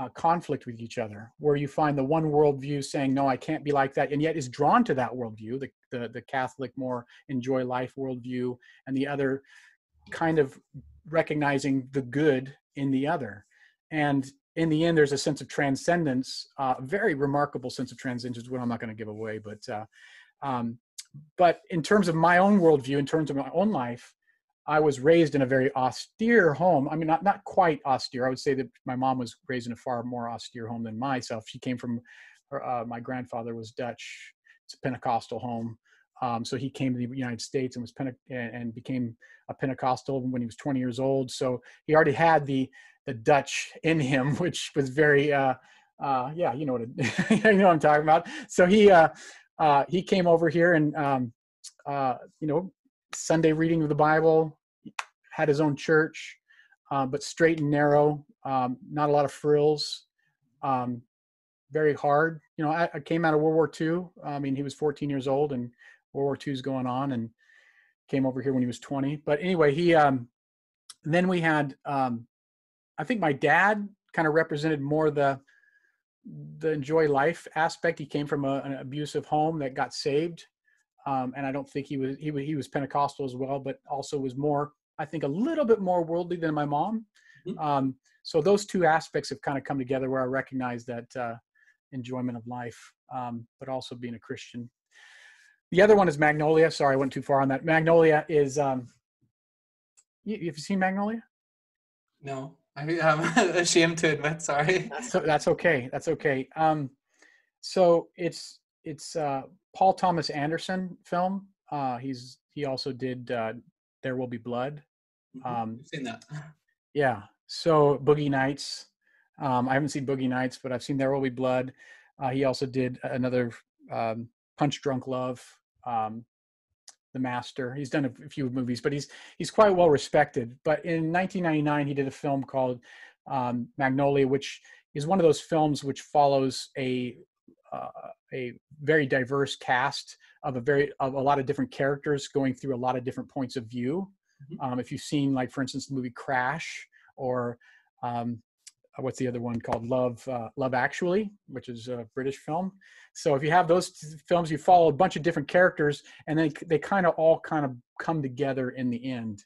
uh, conflict with each other, where you find the one worldview saying, no, I can't be like that, and yet is drawn to that worldview, the, the, the Catholic, more enjoy life worldview, and the other kind of recognizing the good in the other. And in the end, there's a sense of transcendence, a uh, very remarkable sense of transcendence, what I'm not going to give away. But, uh, um, but in terms of my own worldview, in terms of my own life, I was raised in a very austere home. I mean, not not quite austere. I would say that my mom was raised in a far more austere home than myself. She came from, uh, my grandfather was Dutch. It's a Pentecostal home. Um, so he came to the United States and was Pente- and became a Pentecostal when he was 20 years old. So he already had the the Dutch in him, which was very uh, uh, yeah, you know what it, you know what I'm talking about. So he uh, uh, he came over here and um, uh, you know Sunday reading of the Bible, had his own church, uh, but straight and narrow, um, not a lot of frills, um, very hard. You know, I, I, came out of World War II. I mean, he was 14 years old, and World War II is going on, and came over here when he was 20. But anyway, he. Um, then we had, um, I think my dad kind of represented more the the enjoy life aspect. He came from a, an abusive home that got saved um, and I don't think he was he was he was Pentecostal as well, but also was more I think a little bit more worldly than my mom. Mm-hmm. Um, so those two aspects have kind of come together where I recognize that uh, enjoyment of life, um, but also being a Christian. The other one is Magnolia. Sorry, I went too far on that. Magnolia is. Um, you, have you seen Magnolia? No, I, am ashamed to admit. Sorry. That's, that's okay. That's okay. Um, so it's it's uh, Paul Thomas Anderson film. Uh, he's he also did uh, There Will Be Blood. Mm-hmm. Um, I've seen that. Yeah. So Boogie Nights. Um, I haven't seen Boogie Nights, but I've seen There Will Be Blood. Uh, he also did another um, Punch Drunk Love, um, The Master. He's done a few movies, but he's he's quite well respected. But in 1999, he did a film called um, Magnolia, which is one of those films which follows a uh, a very diverse cast of a very of a lot of different characters going through a lot of different points of view. Mm-hmm. Um, if you've seen, like for instance, the movie Crash or um, what's the other one called Love uh, Love Actually, which is a British film. So if you have those films, you follow a bunch of different characters, and they they kind of all kind of come together in the end.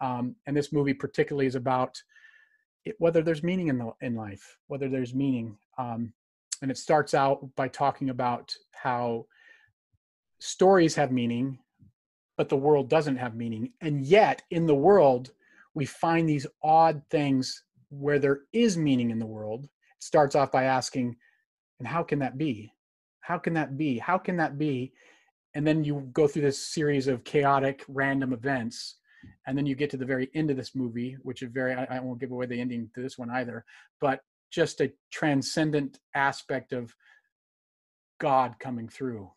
Um, and this movie particularly is about it, whether there's meaning in the in life, whether there's meaning. Um, and it starts out by talking about how stories have meaning but the world doesn't have meaning and yet in the world we find these odd things where there is meaning in the world it starts off by asking and how can that be how can that be how can that be and then you go through this series of chaotic random events and then you get to the very end of this movie which is very I, I won't give away the ending to this one either but just a transcendent aspect of God coming through.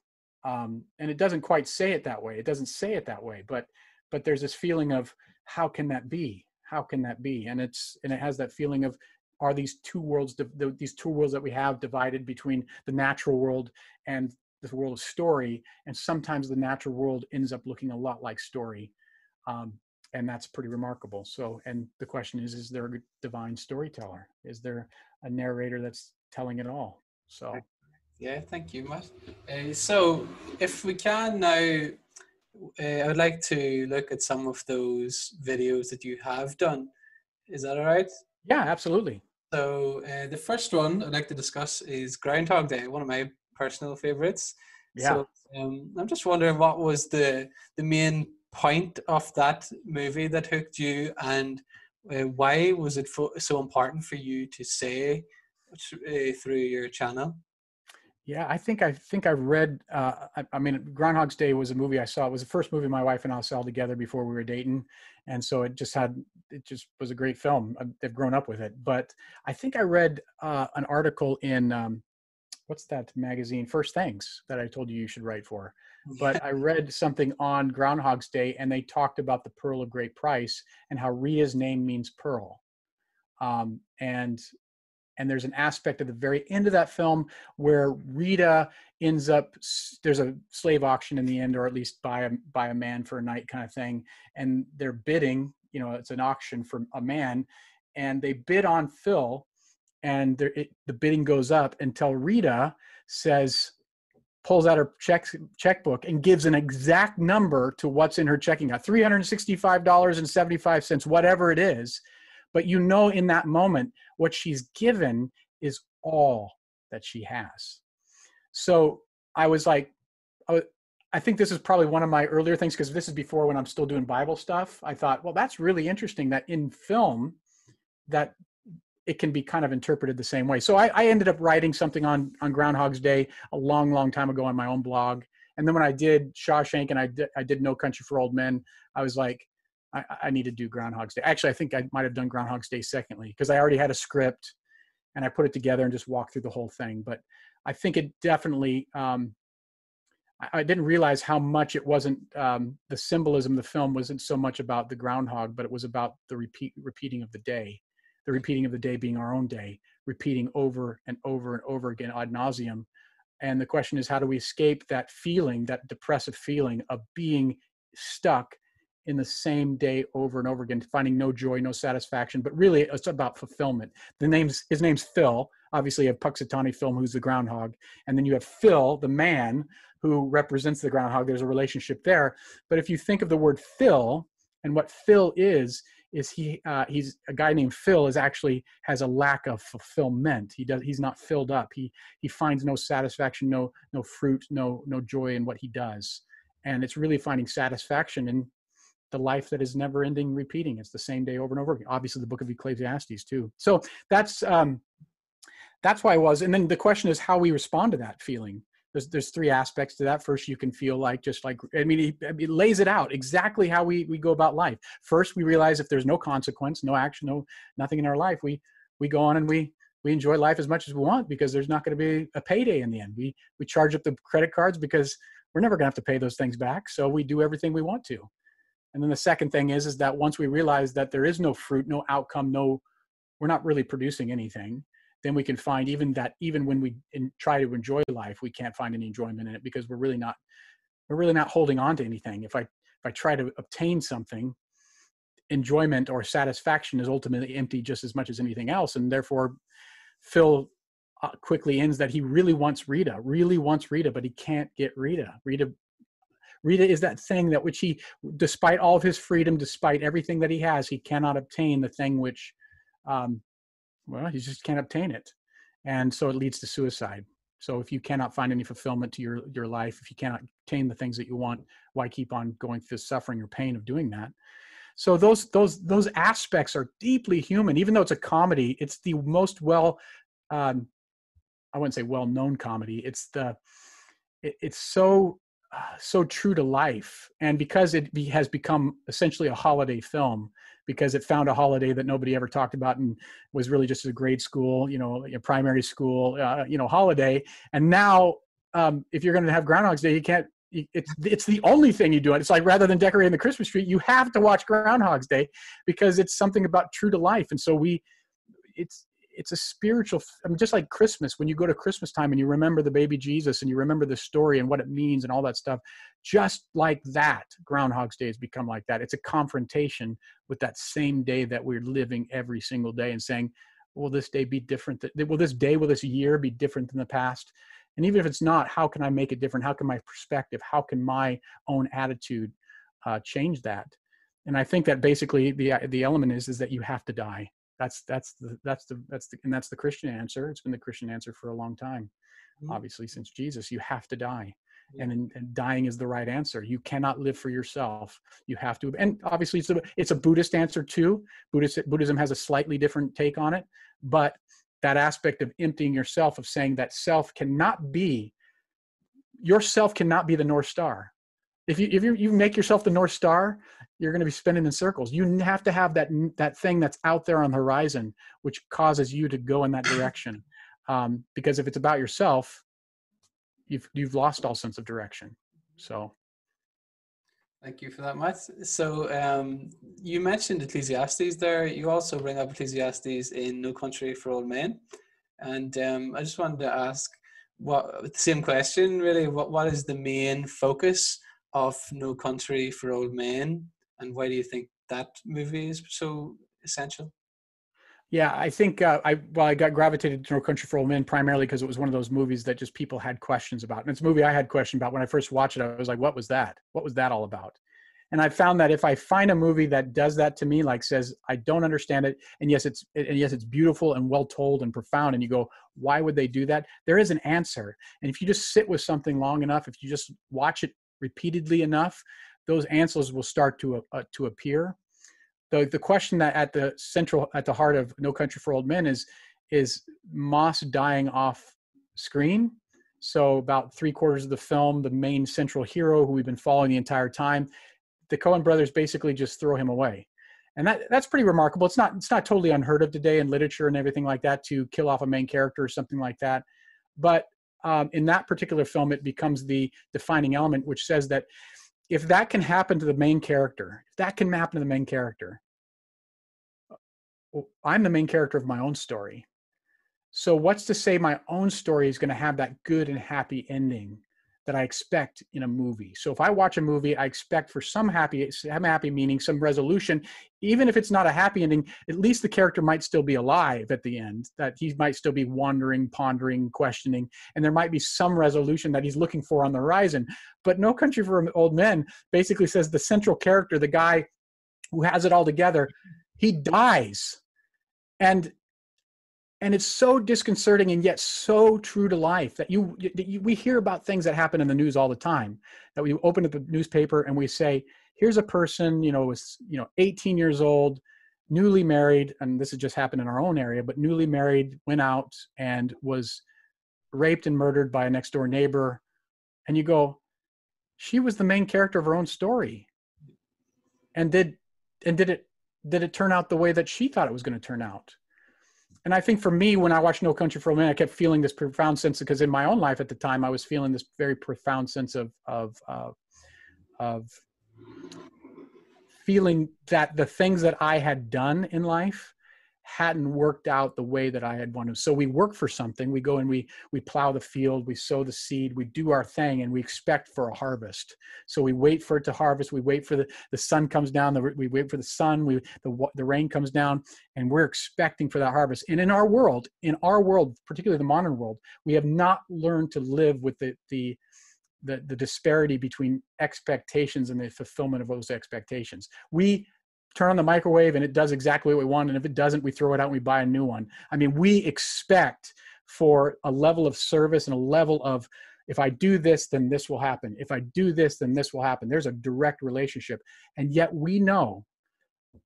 um, and it doesn't quite say it that way. It doesn't say it that way, but but there's this feeling of how can that be? How can that be? And it's and it has that feeling of are these two worlds these two worlds that we have divided between the natural world and the world of story and sometimes the natural world ends up looking a lot like story um, and that's pretty remarkable. So and the question is is there a divine storyteller? Is there a narrator that's telling it all? So yeah thank you matt. Uh, so if we can now uh, i would like to look at some of those videos that you have done is that all right yeah absolutely so uh, the first one i'd like to discuss is groundhog day one of my personal favorites yeah. so um, i'm just wondering what was the the main point of that movie that hooked you, and uh, why was it fo- so important for you to say through your channel? Yeah, I think I think I've read. Uh, I, I, mean, Groundhog's Day was a movie I saw. It was the first movie my wife and I saw together before we were dating, and so it just had it just was a great film. They've grown up with it. But I think I read uh, an article in um, what's that magazine, First Things, that I told you you should write for, but I read something on Groundhog's Day and they talked about the pearl of great price and how Rita's name means pearl. Um, and and there's an aspect at the very end of that film where Rita ends up there's a slave auction in the end or at least by a by a man for a night kind of thing and they're bidding you know it's an auction for a man and they bid on Phil and it, the bidding goes up until Rita says pulls out her check checkbook and gives an exact number to what's in her checking account $365.75 whatever it is. But you know in that moment what she's given is all that she has so i was like I, I think this is probably one of my earlier things because this is before when i'm still doing bible stuff i thought well that's really interesting that in film that it can be kind of interpreted the same way. So I, I, ended up writing something on on Groundhog's Day a long, long time ago on my own blog. And then when I did Shawshank and I did, I did No Country for Old Men, I was like, I, I need to do Groundhog's Day. Actually, I think I might have done Groundhog's Day secondly because I already had a script and I put it together and just walked through the whole thing. But I think it definitely. Um, I, I didn't realize how much it wasn't um, the symbolism of the film wasn't so much about the groundhog, but it was about the repeat repeating of the day the repeating of the day being our own day, repeating over and over and over again ad nauseum. And the question is, how do we escape that feeling, that depressive feeling of being stuck in the same day over and over again, finding no joy, no satisfaction, but really it's about fulfillment. The name's his name's Phil. Obviously, you have Punxsutawney Phil, who's the groundhog, and then you have Phil, the man who represents the groundhog. There's a relationship there. But if you think of the word Phil and what Phil is, is he uh, he's a guy named Phil is actually has a lack of fulfillment. He does he's not filled up. He he finds no satisfaction, no no fruit, no no joy in what he does, and it's really finding satisfaction in the life that is never ending, repeating. It's the same day over and over again. Obviously, the Book of Ecclesiastes too. So that's um, that's why I was. And then the question is how we respond to that feeling there's there's three aspects to that. First, you can feel like just like I mean, it lays it out exactly how we we go about life. First, we realize if there's no consequence, no action, no nothing in our life, we we go on and we we enjoy life as much as we want because there's not going to be a payday in the end. We we charge up the credit cards because we're never going to have to pay those things back. So we do everything we want to. And then the second thing is is that once we realize that there is no fruit, no outcome, no we're not really producing anything, then we can find even that even when we in, try to enjoy life we can't find any enjoyment in it because we're really not we're really not holding on to anything. If i if i try to obtain something enjoyment or satisfaction is ultimately empty just as much as anything else and therefore phil uh, quickly ends that he really wants rita really wants rita but he can't get rita. Rita Rita is that thing that which he, despite all of his freedom, despite everything that he has, he cannot obtain the thing which um, well, he just can't obtain it. And so it leads to suicide. So if you cannot find any fulfillment to your, your life, if you cannot obtain the things that you want, why keep on going through the suffering or pain of doing that? So those those those aspects are deeply human. Even though it's a comedy, it's the most well, um, I wouldn't say well known comedy. It's the it, it's so so true to life, and because it be, has become essentially a holiday film, because it found a holiday that nobody ever talked about and was really just a grade school, you know, a primary school, uh, you know, holiday. And now um, if you're going to have Groundhog's Day, you can't. It's it's the only thing you do. It's like rather than decorating the Christmas tree, you have to watch Groundhog's Day because it's something about true to life. And so we, it's it's a spiritual I mean, just like christmas when you go to christmas time and you remember the baby jesus and you remember the story and what it means and all that stuff just like that groundhog's day has become like that. It's a confrontation with that same day that we're living every single day and saying will this day be different will this day will this year be different than the past? And even if it's not how can i make it different? How can my perspective how can my own attitude uh, change that? And i think that basically the the element is is that you have to die that's that's the that's the that's the and that's the christian answer. It's been the christian answer for a long time mm-hmm. obviously since jesus. You have to die and, and dying is the right answer. You cannot live for yourself. You have to and obviously it's a, it's a buddhist answer too. Buddhist buddhism has a slightly different take on it but that aspect of emptying yourself of saying that self cannot be yourself cannot be the north star if you if you, you make yourself the north star you're going to be spinning in circles. You have to have that that thing that's out there on the horizon which causes you to go in that direction. Um, because if it's about yourself you've you've lost all sense of direction. So. Thank you for that matt. So um, you mentioned ecclesiastes there. You also bring up ecclesiastes in no country for old men. And um, i just wanted to ask what the same question really. What what is the main focus of No Country for Old Men, and why do you think that movie is so essential? Yeah, I think uh, I well, I got gravitated to No Country for Old Men primarily because it was one of those movies that just people had questions about, and it's a movie I had questions about when I first watched it. I was like, "What was that? What was that all about?" And I found that if I find a movie that does that to me, like says I don't understand it, and yes, it's and yes, it's beautiful and well told and profound, and you go, "Why would they do that?" There is an answer, and if you just sit with something long enough, if you just watch it repeatedly enough, those answers will start to uh, to appear. The the question that at the central at the heart of No Country for Old Men is is Moss dying off screen. So about three quarters of the film, the main central hero who we've been following the entire time, the Coen brothers basically just throw him away. And that, that's pretty remarkable. It's not it's not totally unheard of today in literature and everything like that to kill off a main character or something like that. But um, in that particular film, it becomes the defining element, which says that if that can happen to the main character, if that can happen to the main character, I'm the main character of my own story. So, what's to say my own story is going to have that good and happy ending that I expect in a movie. So if I watch a movie, I expect for some happy, some happy meaning, some resolution. Even if it's not a happy ending, at least the character might still be alive at the end. That he might still be wandering, pondering, questioning, and there might be some resolution that he's looking for on the horizon. But No Country for Old Men basically says the central character, the guy who has it all together, he dies. And and it's so disconcerting and yet so true to life that you, you, we hear about things that happen in the news all the time that we open up the newspaper and we say here's a person you know was you know 18 years old newly married and this has just happened in our own area but newly married went out and was raped and murdered by a next door neighbor and you go she was the main character of her own story. And did and did it did it turn out the way that she thought it was going to turn out and I think for me, when I watched No Country for Old Men, I kept feeling this profound sense because in my own life at the time, I was feeling this very profound sense of of uh, of feeling that the things that I had done in life hadn't worked out the way that I had wanted. So we work for something. We go and we we plow the field, we sow the seed, we do our thing, and we expect for a harvest. So we wait for it to harvest. We wait for the the sun comes down. The, we wait for the sun. We the the rain comes down, and we're expecting for that harvest. And in our world, in our world, particularly the modern world, we have not learned to live with the the the, the disparity between expectations and the fulfillment of those expectations. We turn on the microwave and it does exactly what we want. And if it doesn't, we throw it out and we buy a new one. I mean, we expect for a level of service and a level of, if I do this, then this will happen. If I do this, then this will happen. There's a direct relationship. And yet we know,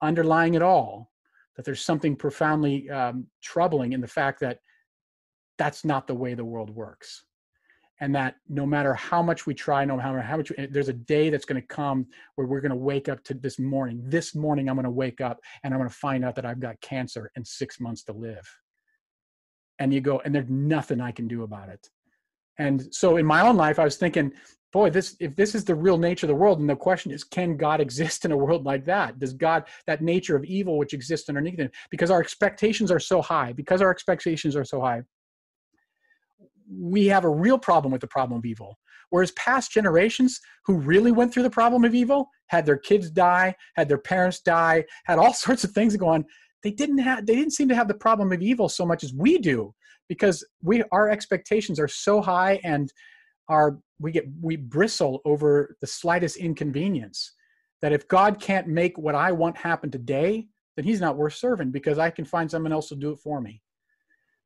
underlying it all, that there's something profoundly um, troubling in the fact that that's not the way the world works and that no matter how much we try, no matter how much, there's a day that's going to come where we're going to wake up to this morning. This morning, I'm going to wake up and I'm going to find out that I've got cancer and six months to live. And you go, and there's nothing I can do about it. And so in my own life, I was thinking, boy, this if this is the real nature of the world, and the question is, can God exist in a world like that? Does God that nature of evil which exists underneath it? Because our expectations are so high, because our expectations are so high, we have a real problem with the problem of evil. Whereas past generations who really went through the problem of evil had their kids die, had their parents die, had all sorts of things go on. They didn't have they didn't seem to have the problem of evil so much as we do because we our expectations are so high and our we get we bristle over the slightest inconvenience that if God can't make what I want happen today, then he's not worth serving because I can find someone else to do it for me.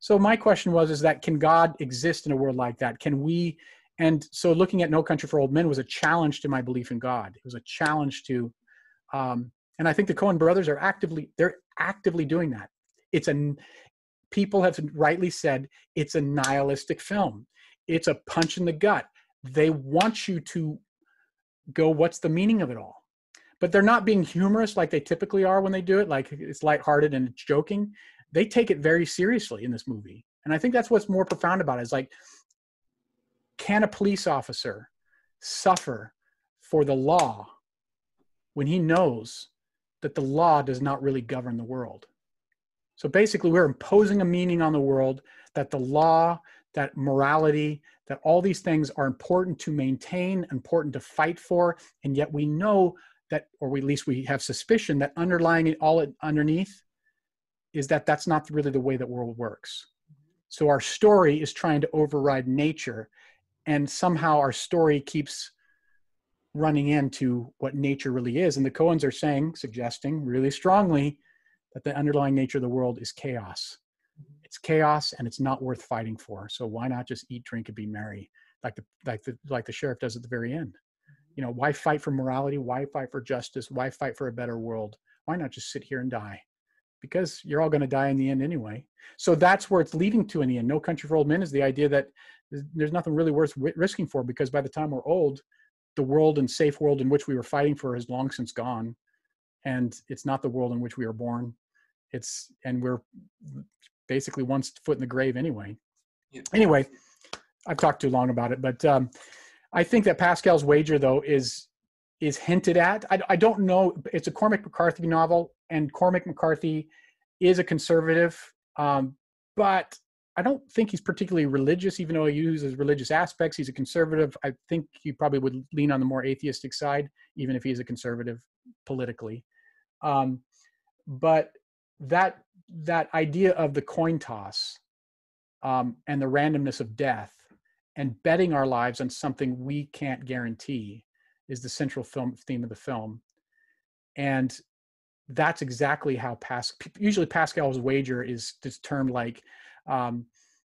So my question was is that can God exist in a world like that? Can we and so looking at no country for old men was a challenge to my belief in god. It was a challenge to um, and i think the coen brothers are actively they're actively doing that. It's a people have rightly said it's a nihilistic film. It's a punch in the gut. They want you to go what's the meaning of it all? But they're not being humorous like they typically are when they do it like it's lighthearted and it's joking they take it very seriously in this movie and i think that's what's more profound about it is like can a police officer suffer for the law when he knows that the law does not really govern the world? So basically, we're imposing a meaning on the world that the law, that morality, that all these things are important to maintain, important to fight for, and yet we know that, or at least we have suspicion that underlying it all underneath is that that's not really the way the world works. So our story is trying to override nature and somehow our story keeps running into what nature really is. And the coens are saying suggesting really strongly that the underlying nature of the world is chaos. It's chaos and it's not worth fighting for. So why not just eat drink and be merry like the like the like the sheriff does at the very end? You know why fight for morality? Why fight for justice? Why fight for a better world? Why not just sit here and die because you're all going to die in the end anyway so that's where it's leading to in the end no country for old men is the idea that there's nothing really worth risking for because by the time we're old, the world and safe world in which we were fighting for has long since gone, and it's not the world in which we were born. It's and we're basically one foot in the grave anyway. Yeah. Anyway, I've talked too long about it, but um, I think that Pascal's wager though is is hinted at. I, I don't know. It's a Cormac McCarthy novel, and Cormac McCarthy is a conservative, um, but I don't think he's particularly religious, even though he uses religious aspects. He's a conservative. I think he probably would lean on the more atheistic side, even if he is a conservative politically. Um, but that that idea of the coin toss um, and the randomness of death and betting our lives on something we can't guarantee is the central film theme of the film. And that's exactly how Pascal. Usually, Pascal's wager is this term like um,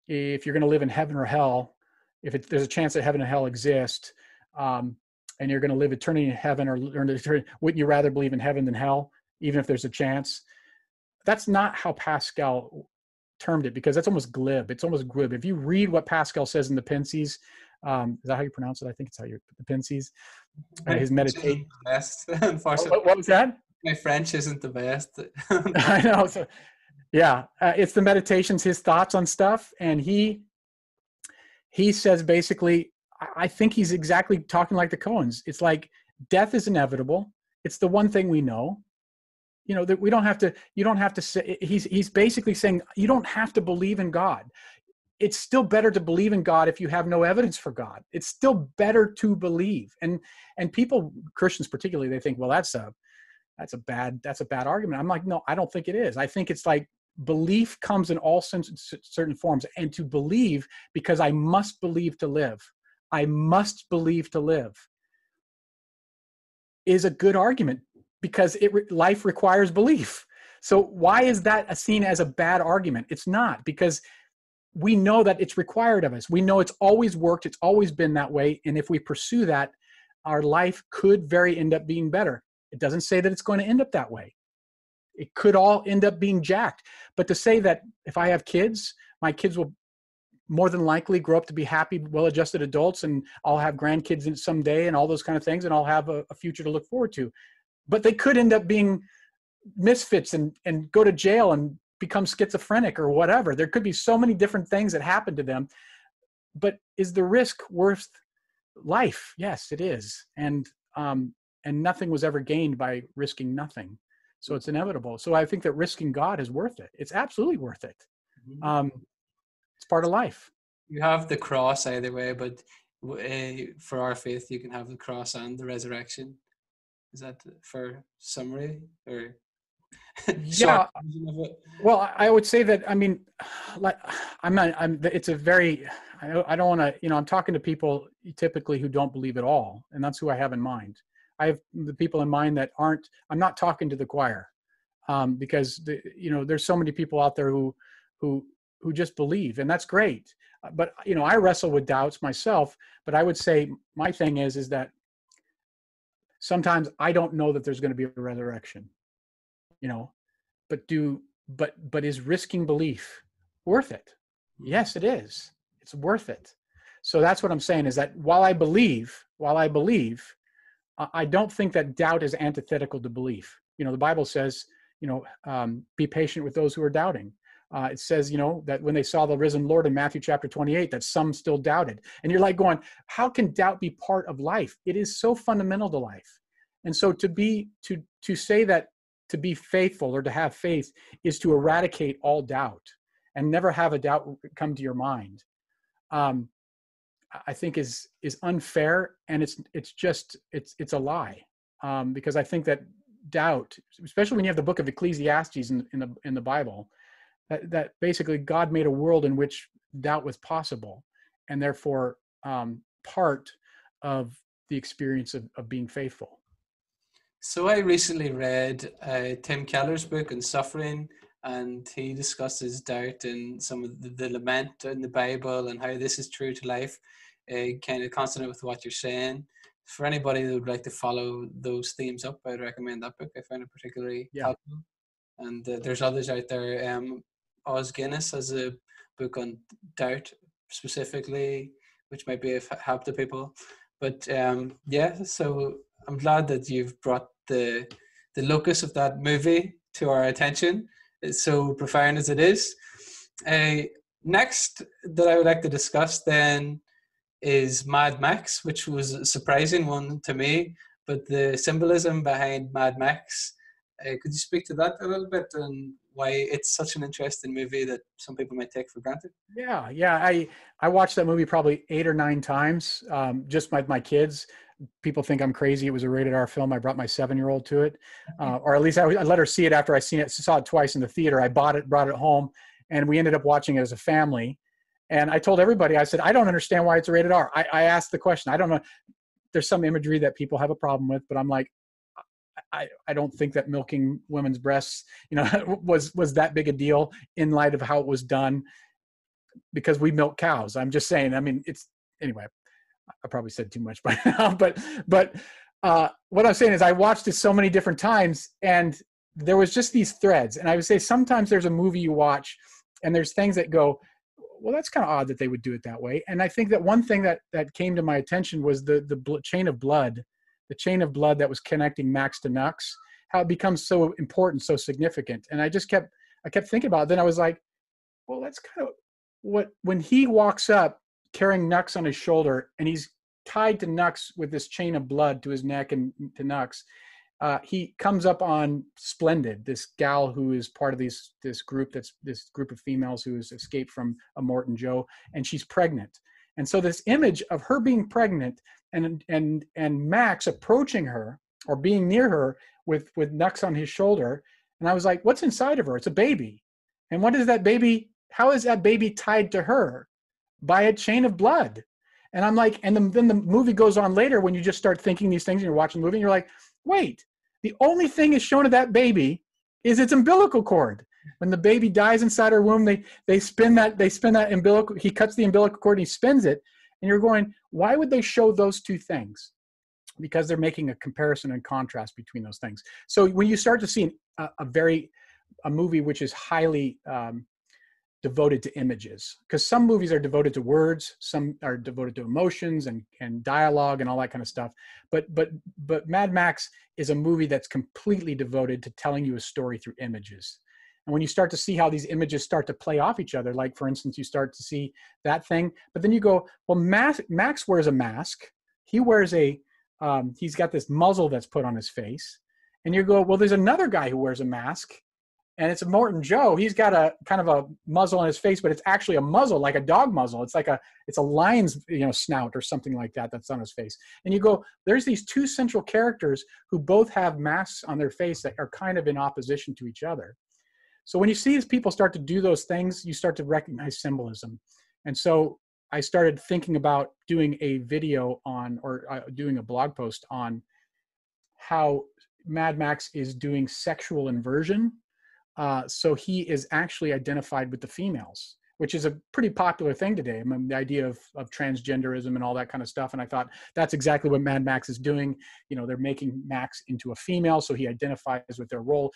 if you're going to live in heaven or hell, if it, there's a chance that heaven and hell exist, um, and you're going to live eternity in heaven or, or eternity, wouldn't you rather believe in heaven than hell, even if there's a chance? That's not how Pascal termed it because that's almost glib. It's almost glib. If you read what Pascal says in the Pensées, um, is that how you pronounce it? I think it's how you the Pensées. Uh, his meditation. What, what was that? My French isn't the best. I know. So, yeah, uh, it's the meditations, his thoughts on stuff, and he he says basically, I think he's exactly talking like the Coens. It's like death is inevitable. It's the one thing we know. You know that we don't have to. You don't have to say. He's he's basically saying you don't have to believe in God. It's still better to believe in God if you have no evidence for God. It's still better to believe. And and people, Christians particularly, they think, well, that's a that's a bad that's a bad argument. I'm like, no, I don't think it is. I think it's like belief comes in all certain forms and to believe because i must believe to live. I must believe to live. Is a good argument because it life requires belief. So why is that seen as a bad argument? It's not because we know that it's required of us. We know it's always worked it's always been that way and if we pursue that our life could very end up being better it doesn't say that it's going to end up that way it could all end up being jacked. But to say that if I have kids, my kids will more than likely grow up to be happy, well-adjusted adults, and I'll have grandkids someday, and all those kind of things, and I'll have a, a future to look forward to. But they could end up being misfits and and go to jail and become schizophrenic or whatever. There could be so many different things that happen to them. but is the risk worth life? Yes, it is. And um, and nothing was ever gained by risking nothing. So it's inevitable. So I think that risking God is worth it. It's absolutely worth it. Mm-hmm. Um, it's part of life. You have the cross either way, but uh, for our faith, you can have the cross and the resurrection. Is that for summary or? yeah. Well, I would say that. I mean, like I'm not. I'm. It's a very. I, I don't want to. You know, I'm talking to people typically who don't believe at all, and that's who I have in mind. I have the people in mind that aren't. I'm not talking to the choir, um, because the, you know there's so many people out there who who who just believe, and that's great. But you know, I wrestle with doubts myself. But I would say my thing is is that sometimes I don't know that there's going to be a resurrection. You know, but do but but is risking belief worth it? Yes, it is. It's worth it. So that's what I'm saying is that while I believe, while I believe, I don't think that doubt is antithetical to belief. You know, the Bible says, you know, um, be patient with those who are doubting. Uh, it says, you know, that when they saw the risen Lord in Matthew chapter 28, that some still doubted. And you're like going, how can doubt be part of life? It is so fundamental to life. And so to be, to, to say that to be faithful or to have faith is to eradicate all doubt and never have a doubt come to your mind. Um, I think is is unfair, and it's it's just it's it's a lie um, because I think that doubt, especially when you have the book of Ecclesiastes in, in the in the Bible, that, that basically God made a world in which doubt was possible, and therefore um, part of the experience of, of being faithful. So I recently read uh, Tim Keller's book on suffering, and he discusses doubt and some of the, the, lament in the Bible and how this is true to life uh, kind of consonant with what you're saying. For anybody that would like to follow those themes up, I'd recommend that book. I find it particularly yeah. helpful. And uh, there's others out there. Um, Os Guinness has a book on doubt specifically, which might be of help to people. But um, yeah, so I'm glad that you've brought the the locus of that movie to our attention. It's so profound as it is. Uh, next, that I would like to discuss then is Mad Max, which was a surprising one to me. But the symbolism behind Mad Max, uh, could you speak to that a little bit and why it's such an interesting movie that some people might take for granted? Yeah, yeah. I I watched that movie probably eight or nine times. Um, just my my kids. People think I'm crazy. It was a rated R film. I brought my seven year old to it, uh, or at least I, I, let her see it after I seen it. Saw it twice in the theater. I bought it, brought it home, and we ended up watching it as a family. And I told everybody, I said, I don't understand why it's rated R. I, I asked the question. I don't know. There's some imagery that people have a problem with, but I'm like, I, I don't think that milking women's breasts, you know, was was that big a deal in light of how it was done, because we milk cows. I'm just saying. I mean, it's anyway. I probably said too much by now, but but uh, what I'm saying is I watched it so many different times, and there was just these threads. And I would say sometimes there's a movie you watch, and there's things that go, well, that's kind of odd that they would do it that way. And I think that one thing that that came to my attention was the the bl- chain of blood, the chain of blood that was connecting Max to Nux, how it becomes so important, so significant. And I just kept I kept thinking about it. Then I was like, well, that's kind of what when he walks up carrying Nux on his shoulder and he's tied to Nux with this chain of blood to his neck and to Nux uh, he comes up on Splendid, this gal who is part of these this group that's this group of females who has escaped from Immortan Joe, and she's pregnant. And so this image of her being pregnant and and and Max approaching her or being near her with with Nux on his shoulder, and I was like, what's inside of her? It's a baby. And what is that baby? How is that baby tied to her? By a chain of blood. And I'm like, and then the movie goes on later when you just start thinking these things and you're watching the movie and you're like, wait, the only thing is shown of that baby is its umbilical cord. When the baby dies inside her womb, they they spin that they spin that umbilical. He cuts the umbilical cord and he spins it, and you're going, why would they show those two things? Because they're making a comparison and contrast between those things. So when you start to see a, a very a movie which is highly um, devoted to images because some movies are devoted to words some are devoted to emotions and and dialogue and all that kind of stuff but but but mad max is a movie that's completely devoted to telling you a story through images And when you start to see how these images start to play off each other, like for instance, you start to see that thing, but then you go, well, Max, Max wears a mask. He wears a, um, he's got this muzzle that's put on his face. And you go, well, there's another guy who wears a mask and it's Immortan Joe. He's got a kind of a muzzle on his face, but it's actually a muzzle, like a dog muzzle. It's like a it's a lion's you know snout or something like that that's on his face. And you go, there's these two central characters who both have masks on their face that are kind of in opposition to each other. So when you see these people start to do those things, you start to recognize symbolism. And so I started thinking about doing a video on or uh, doing a blog post on how Mad Max is doing sexual inversion uh, so he is actually identified with the females, which is a pretty popular thing today. I mean, the idea of, of transgenderism and all that kind of stuff. And I thought that's exactly what Mad Max is doing. You know, they're making Max into a female, so he identifies with their role,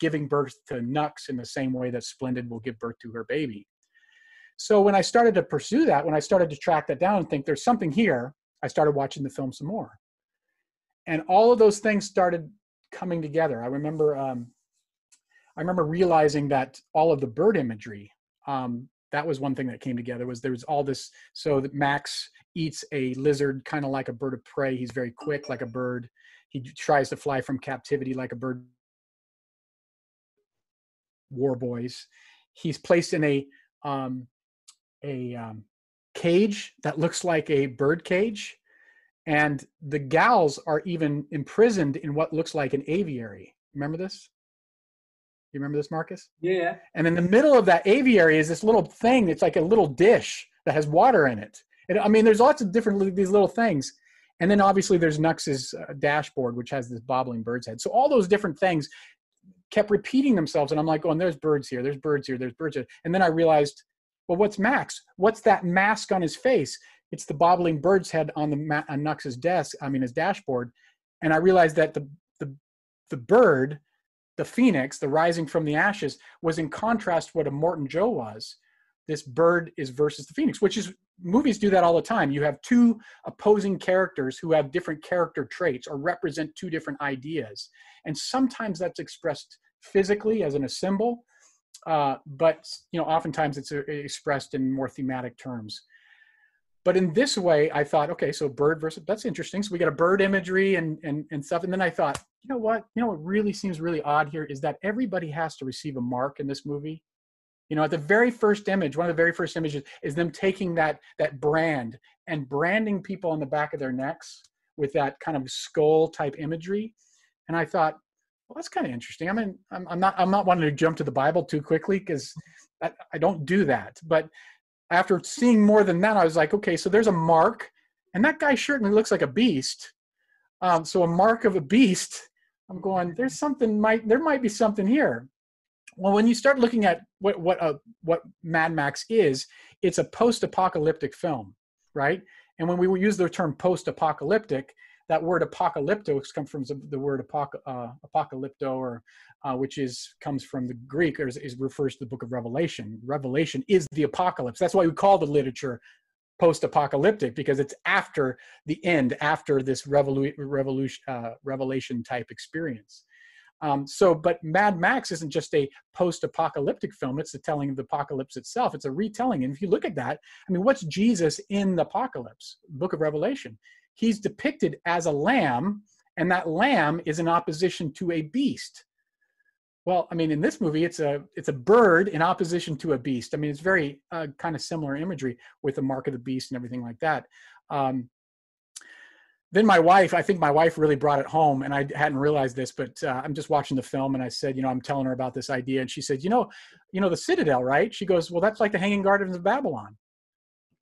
giving birth to Nux in the same way that Splendid will give birth to her baby. So when I started to pursue that, when I started to track that down and think there's something here, I started watching the film some more. And all of those things started coming together. I remember um, I remember realizing that all of the bird imagery, um, that was one thing that came together was there was all this, so that Max eats a lizard kind of like a bird of prey. He's very quick like a bird. He tries to fly from captivity like a bird. War boys. He's placed in a um, a um, cage that looks like a bird cage, and the gals are even imprisoned in what looks like an aviary. Remember this? You remember this, Marcus? Yeah. And in the middle of that aviary is this little thing. It's like a little dish that has water in it. And I mean, there's lots of different these little things. And then obviously there's Nux's uh, dashboard, which has this bobbling bird's head. So all those different things kept repeating themselves. And I'm like, oh, and there's birds here, there's birds here, there's birds here. And then I realized, well, what's Max? What's that mask on his face? It's the bobbling bird's head on the ma- on Nux's desk. I mean, his dashboard. And I realized that the the the bird the phoenix, the rising from the ashes, was in contrast what Immortan Joe was. This bird is versus the phoenix, which is movies do that all the time. You have two opposing characters who have different character traits or represent two different ideas, and sometimes that's expressed physically as in a symbol, uh, but you know oftentimes it's uh, expressed in more thematic terms. But in this way, I thought, okay, so bird versus that's interesting. So we got a bird imagery and and and stuff. And then I thought, you know what? You know what really seems really odd here is that everybody has to receive a mark in this movie. You know, at the very first image, one of the very first images is them taking that that brand and branding people on the back of their necks with that kind of skull type imagery. And I thought, well, that's kind of interesting. I mean, I'm, I'm not I'm not wanting to jump to the Bible too quickly because I, I don't do that. But after seeing more than that, I was like, okay, so there's a mark, and that guy certainly looks like a beast. Um, so a mark of a beast. I'm going. There's something. Might there might be something here. Well, when you start looking at what what uh, what Mad Max is, it's a post-apocalyptic film, right? And when we use the term post-apocalyptic, that word apocalypto comes from the word apoc- uh, apocalypto, or uh, which is comes from the Greek, or is, is, refers to the book of Revelation. Revelation is the apocalypse. That's why we call the literature post-apocalyptic because it's after the end, after this revolu- revolution, uh, revelation type experience. Um, so, but Mad Max isn't just a post-apocalyptic film; it's the telling of the apocalypse itself. It's a retelling, and if you look at that, I mean, what's Jesus in the apocalypse? Book of Revelation he's depicted as a lamb, and that lamb is in opposition to a beast. Well, I mean, in this movie, it's a it's a bird in opposition to a beast. I mean, it's very uh, kind of similar imagery with the mark of the beast and everything like that. Um, then my wife, I think my wife really brought it home, and I hadn't realized this, but uh, I'm just watching the film, and I said, you know, I'm telling her about this idea, and she said, you know, you know, the Citadel, right? She goes, well, that's like the Hanging Gardens of Babylon,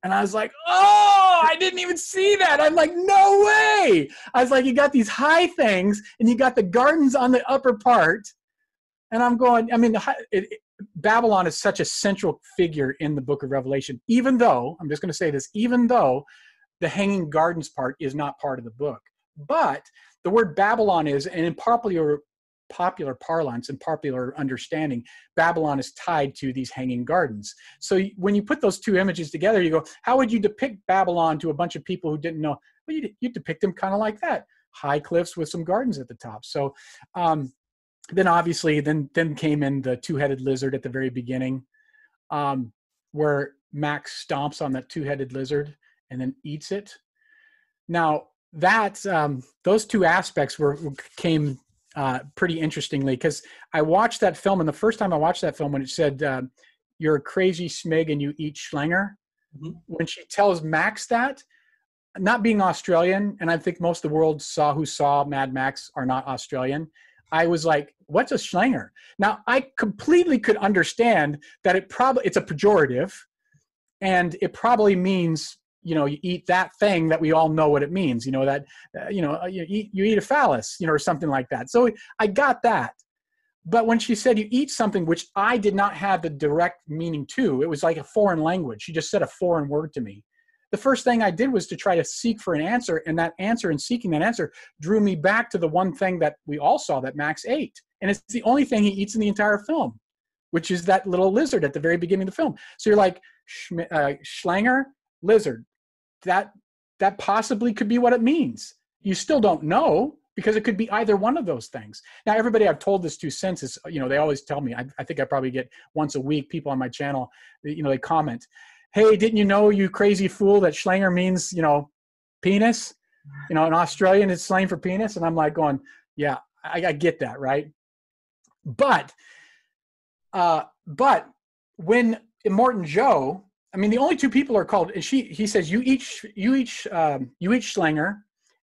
and I was like, oh I didn't even see that. I'm like, no way. I was like, you got these high things and you got the gardens on the upper part. And I'm going, I mean, it, it, Babylon is such a central figure in the book of Revelation, even though, I'm just going to say this, even though the hanging gardens part is not part of the book. But the word Babylon is, and in popular parlance and popular understanding, Babylon is tied to these hanging gardens. So when you put those two images together, you go, how would you depict Babylon to a bunch of people who didn't know? Well, you, you depict them kind of like that high cliffs with some gardens at the top. So, um, then obviously then then came in the two-headed lizard at the very beginning um, where max stomps on that two-headed lizard and then eats it now that um, those two aspects were came uh, pretty interestingly because i watched that film and the first time i watched that film when it said uh, you're a crazy smig and you eat schlanger mm-hmm. when she tells max that not being australian and i think most of the world saw who saw mad max are not australian I was like, what's a schlanger? Now I completely could understand that it probably it's a pejorative and it probably means you know you eat that thing that we all know what it means you know that uh, you know uh, you eat you eat a phallus you know or something like that. So i got that. But when she said you eat something which i did not have the direct meaning to it was like a foreign language. She just said a foreign word to me. The first thing I did was to try to seek for an answer, and that answer and seeking that answer drew me back to the one thing that we all saw that Max ate, and it's the only thing he eats in the entire film, which is that little lizard at the very beginning of the film. So you're like, uh, Schlanger, lizard, that that possibly could be what it means. You still don't know because it could be either one of those things. Now, everybody I've told this to since is, you know, they always tell me. I, I think I probably get once a week people on my channel, you know, they comment hey, didn't you know, you crazy fool, that Schlanger means, you know, penis? You know, in Australian, it's slang for penis. And I'm like going, yeah, I, I get that, right? But, uh, but when Morton Joe, I mean, the only two people are called. And she, he says, you each, you each, um, you each Schlanger,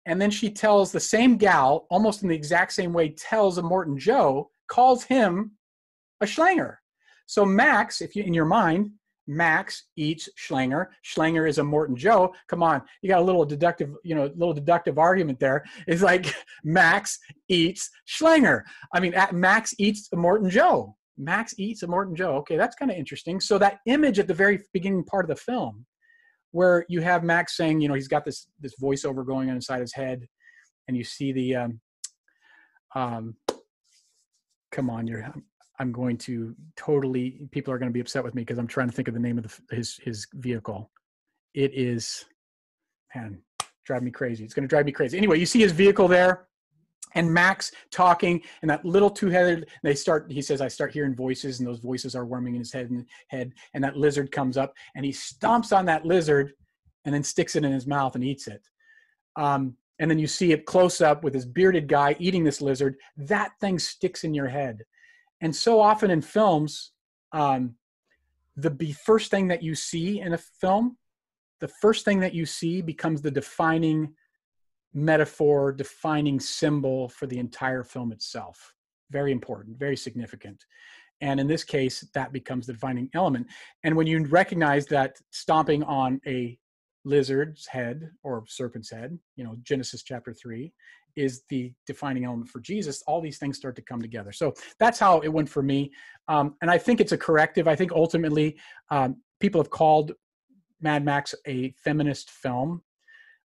and then she tells the same gal, almost in the exact same way, tells Immortan Joe, calls him a Schlanger. So Max, if you in your mind, Max eats Schlanger. Schlanger is Immortan Joe. Come on, you got a little deductive, you know, little deductive argument there. It's like Max eats Schlanger. I mean, Max eats Morton Joe. Max eats Immortan Joe. Okay, that's kind of interesting. So that image at the very beginning part of the film, where you have Max saying, you know, he's got this this voiceover going on inside his head, and you see the um, um, come on, you're I'm going to totally people are going to be upset with me because I'm trying to think of the name of the, his his vehicle. It is man, drive me crazy. It's going to drive me crazy. Anyway, you see his vehicle there and Max talking and that little two-headed they start he says I start hearing voices and those voices are warming in his head and head and that lizard comes up and he stomps on that lizard and then sticks it in his mouth and eats it. Um, and then you see it close up with this bearded guy eating this lizard. That thing sticks in your head and so often in films um, the be first thing that you see in a film the first thing that you see becomes the defining metaphor defining symbol for the entire film itself very important very significant and in this case that becomes the defining element and when you recognize that stomping on a lizard's head or serpent's head you know genesis chapter 3 is the defining element for Jesus, all these things start to come together. So that's how it went for me. Um, and I think it's a corrective. I think ultimately um, people have called Mad Max a feminist film,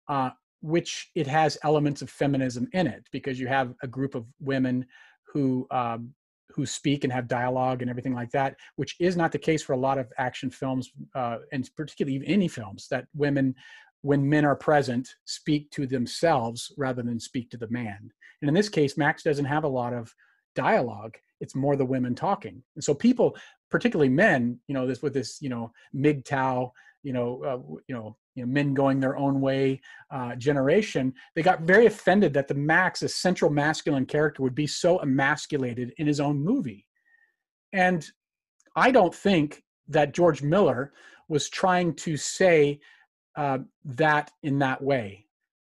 uh, which it has elements of feminism in it because you have a group of women who um, who speak and have dialogue and everything like that, which is not the case for a lot of action films, uh, and particularly any films that women when men are present, speak to themselves rather than speak to the man. And in this case, Max doesn't have a lot of dialogue. It's more the women talking. And so people, particularly men, you know, this with this, you know, MGTOW, you know, uh, you know, you know, men going their own way uh, generation, they got very offended that the Max, a central masculine character, would be so emasculated in his own movie. And I don't think that George Miller was trying to say uh, that in that way.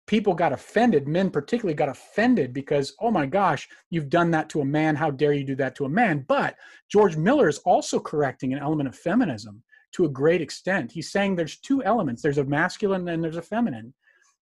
People got offended, men particularly got offended because, oh my gosh, you've done that to a man. How dare you do that to a man? But George Miller is also correcting an element of feminism to a great extent. He's saying there's two elements there's a masculine and there's a feminine.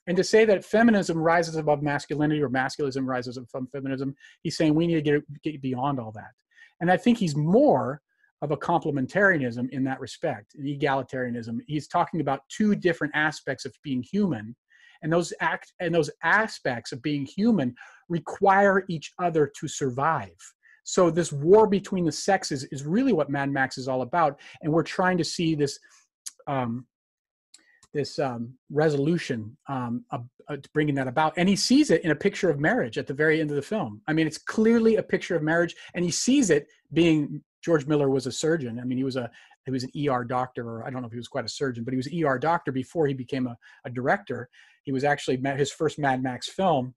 And to say that feminism rises above masculinity or masculinism rises above feminism, he's saying we need to get, get beyond all that. And I think he's more of a complementarianism in that respect, an egalitarianism. He's talking about two different aspects of being human, and those act and those aspects of being human require each other to survive. So this war between the sexes is really what Mad Max is all about, and we're trying to see this um, this um, resolution um, uh, bringing that about. And he sees it in a picture of marriage at the very end of the film. I mean it's clearly a picture of marriage and he sees it being george miller was a surgeon. I mean he was a he was an er doctor or i don't know if he was quite a surgeon but he was an er doctor before he became a, a director. He was actually his first mad max film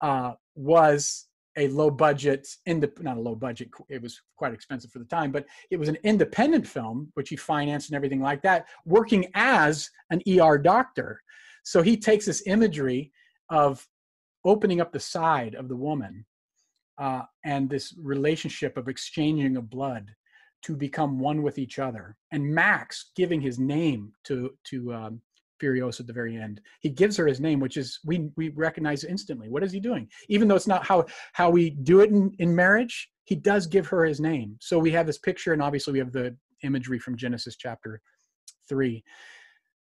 uh, was a low budget, in the not a low budget, it was quite expensive for the time, but it was an independent film, which he financed and everything like that, working as an ER doctor. So he takes this imagery of opening up the side of the woman uh, and this relationship of exchanging of blood to become one with each other. And Max giving his name to to um, Furiosa at the very end. He gives her his name, which is we we recognize instantly. What is he doing? Even though it's not how how we do it in, in marriage, he does give her his name. So we have this picture, and obviously we have the imagery from Genesis chapter three.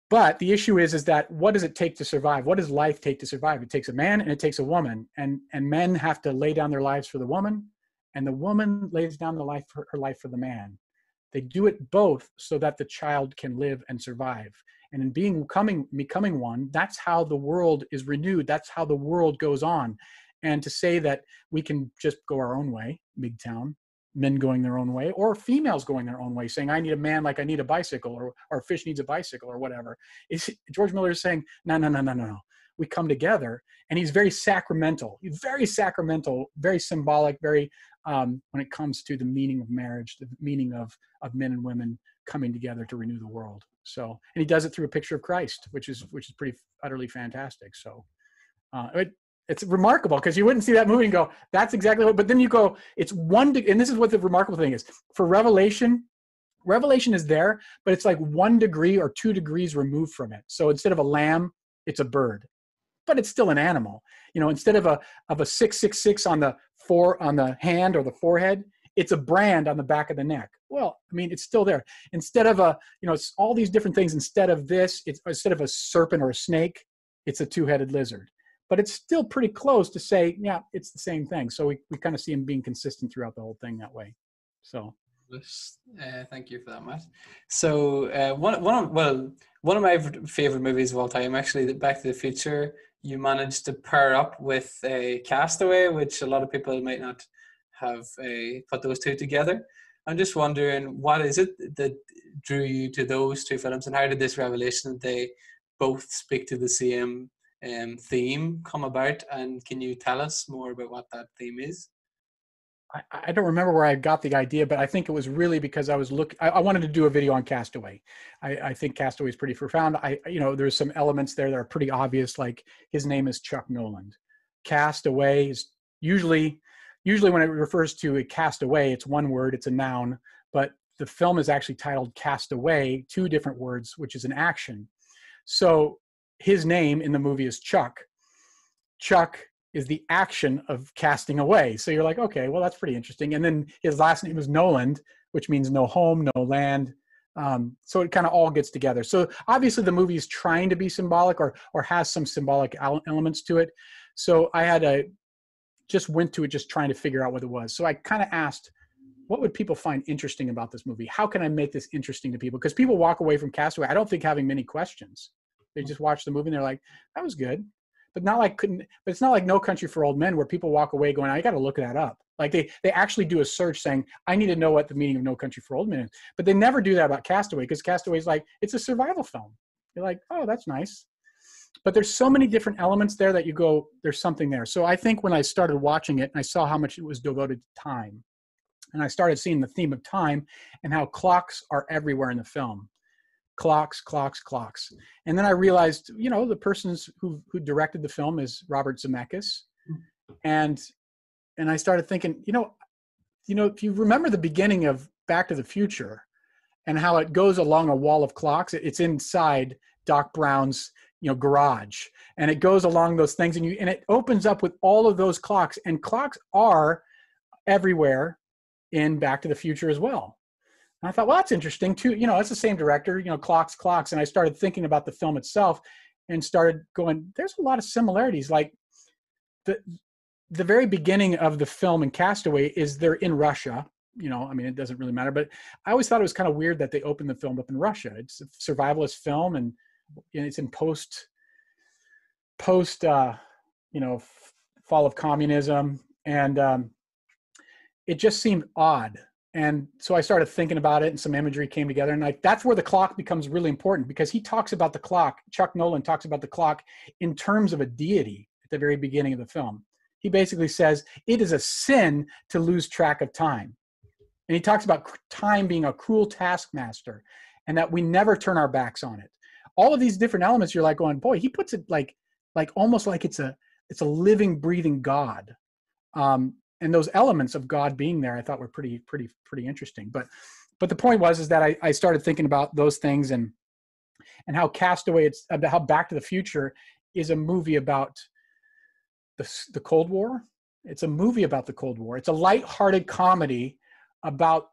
But the issue is, is that what does it take to survive? What does life take to survive? It takes a man and it takes a woman, and and men have to lay down their lives for the woman, and the woman lays down the life for her life for the man. They do it both so that the child can live and survive. And in being coming becoming one that's how the world is renewed. That's how the world goes on. And to say that we can just go our own way MGTOW men going their own way or females going their own way saying i need a man like i need a bicycle or, or fish needs a bicycle or whatever is george miller is saying no no no no no no we come together and he's very sacramental very sacramental very symbolic very um, when it comes to the meaning of marriage the meaning of of men and women coming together to renew the world so, and he does it through a picture of Christ, which is which is pretty utterly fantastic. So, uh, it, it's remarkable because you wouldn't see that movie and go, "That's exactly what." But then you go, "It's one," de- and this is what the remarkable thing is for Revelation. Revelation is there, but it's like one degree or two degrees removed from it. So instead of a lamb, it's a bird, but it's still an animal. You know, instead of a of a six six six on the four on the hand or the forehead, it's a brand on the back of the neck. Well, I mean, it's still there. Instead of a, you know, it's all these different things. Instead of this, it's instead of a serpent or a snake, it's a two-headed lizard. But it's still pretty close to say, yeah, it's the same thing. So we, we kind of see him being consistent throughout the whole thing that way. So. Uh, thank you for that, Matt. So uh, one one of well one of my favorite movies of all time, actually, Back to the Future. You managed to pair up with a Castaway, which a lot of people might not have uh, put those two together. I'm just wondering, what is it that drew you to those two films, and how did this revelation that they both speak to the same um, theme come about? And can you tell us more about what that theme is? I, I, don't remember where I got the idea, but I think it was really because I was look. I, I wanted to do a video on Castaway. I, I, think Castaway is pretty profound. I, you know, there's some elements there that are pretty obvious, like his name is Chuck Noland. Castaway is usually usually when it refers to a castaway, it's one word, it's a noun, but the film is actually titled Castaway, two different words, which is an action. So his name in the movie is Chuck. Chuck is the action of casting away. So you're like, okay, well, that's pretty interesting. And then his last name is Noland, which means no home, no land. Um, so it kind of all gets together. So obviously the movie is trying to be symbolic or or has some symbolic elements to it. So I had a just went to it just trying to figure out what it was. So I kind of asked, what would people find interesting about this movie? How can I make this interesting to people? Because people walk away from Castaway, I don't think having many questions. They just watch the movie and they're like, that was good. But not like couldn't but it's not like No Country for Old Men where people walk away going, I gotta look that up. Like they they actually do a search saying, I need to know what the meaning of No Country for Old Men is. But they never do that about Castaway because Castaway is like, it's a survival film. You're like, oh, that's nice but there's so many different elements there that you go there's something there so i think when i started watching it i saw how much it was devoted to time and i started seeing the theme of time and how clocks are everywhere in the film clocks clocks clocks. And then i realized you know the persons who who directed the film is robert zemeckis. And and i started thinking you know you know if you remember the beginning of back to the future and how it goes along a wall of clocks it's inside doc brown's you know garage. And it goes along those things and you and it opens up with all of those clocks. And clocks are everywhere in back to the future as well and i thought well that's interesting too. You know it's the same director you know clocks clocks. And i started thinking about the film itself and started going there's a lot of similarities. Like the the very beginning of the film in castaway is they're in russia. You know i mean it doesn't really matter but i always thought it was kind of weird that they opened the film up in russia. It's a survivalist film and it's in post post uh, you know fall of communism, and um, it just seemed odd. And so I started thinking about it, and some imagery came together, and that's where the clock becomes really important because he talks about the clock. Chuck Noland talks about the clock in terms of a deity at the very beginning of the film. He basically says it is a sin to lose track of time. And he talks about time being a cruel taskmaster and that we never turn our backs on it. All of these different elements, you're like going, boy, he puts it like, like almost like it's a, it's a living, breathing God. Um, and those elements of God being there, I thought were pretty, pretty, pretty interesting. But, but the point was, is that I, I started thinking about those things and, and how Castaway, it's about how Back to the Future is a movie about the, the Cold War. It's a movie about the Cold War. It's a light-hearted comedy about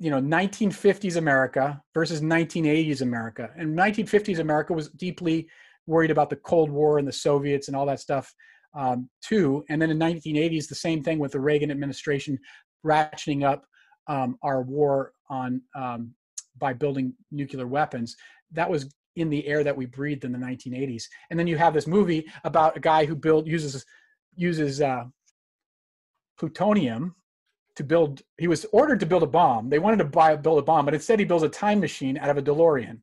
you know 1950s America versus 1980s America. And 1950s America was deeply worried about the Cold War and the Soviets and all that stuff um, too. And then in 1980s, the same thing with the Reagan administration ratcheting up um, our war on um, by building nuclear weapons. That was in the air that we breathed in the 1980s. And then you have this movie about a guy who build uses uses uh, plutonium to build. He was ordered to build a bomb. They wanted to buy build a bomb, but instead he builds a time machine out of a DeLorean.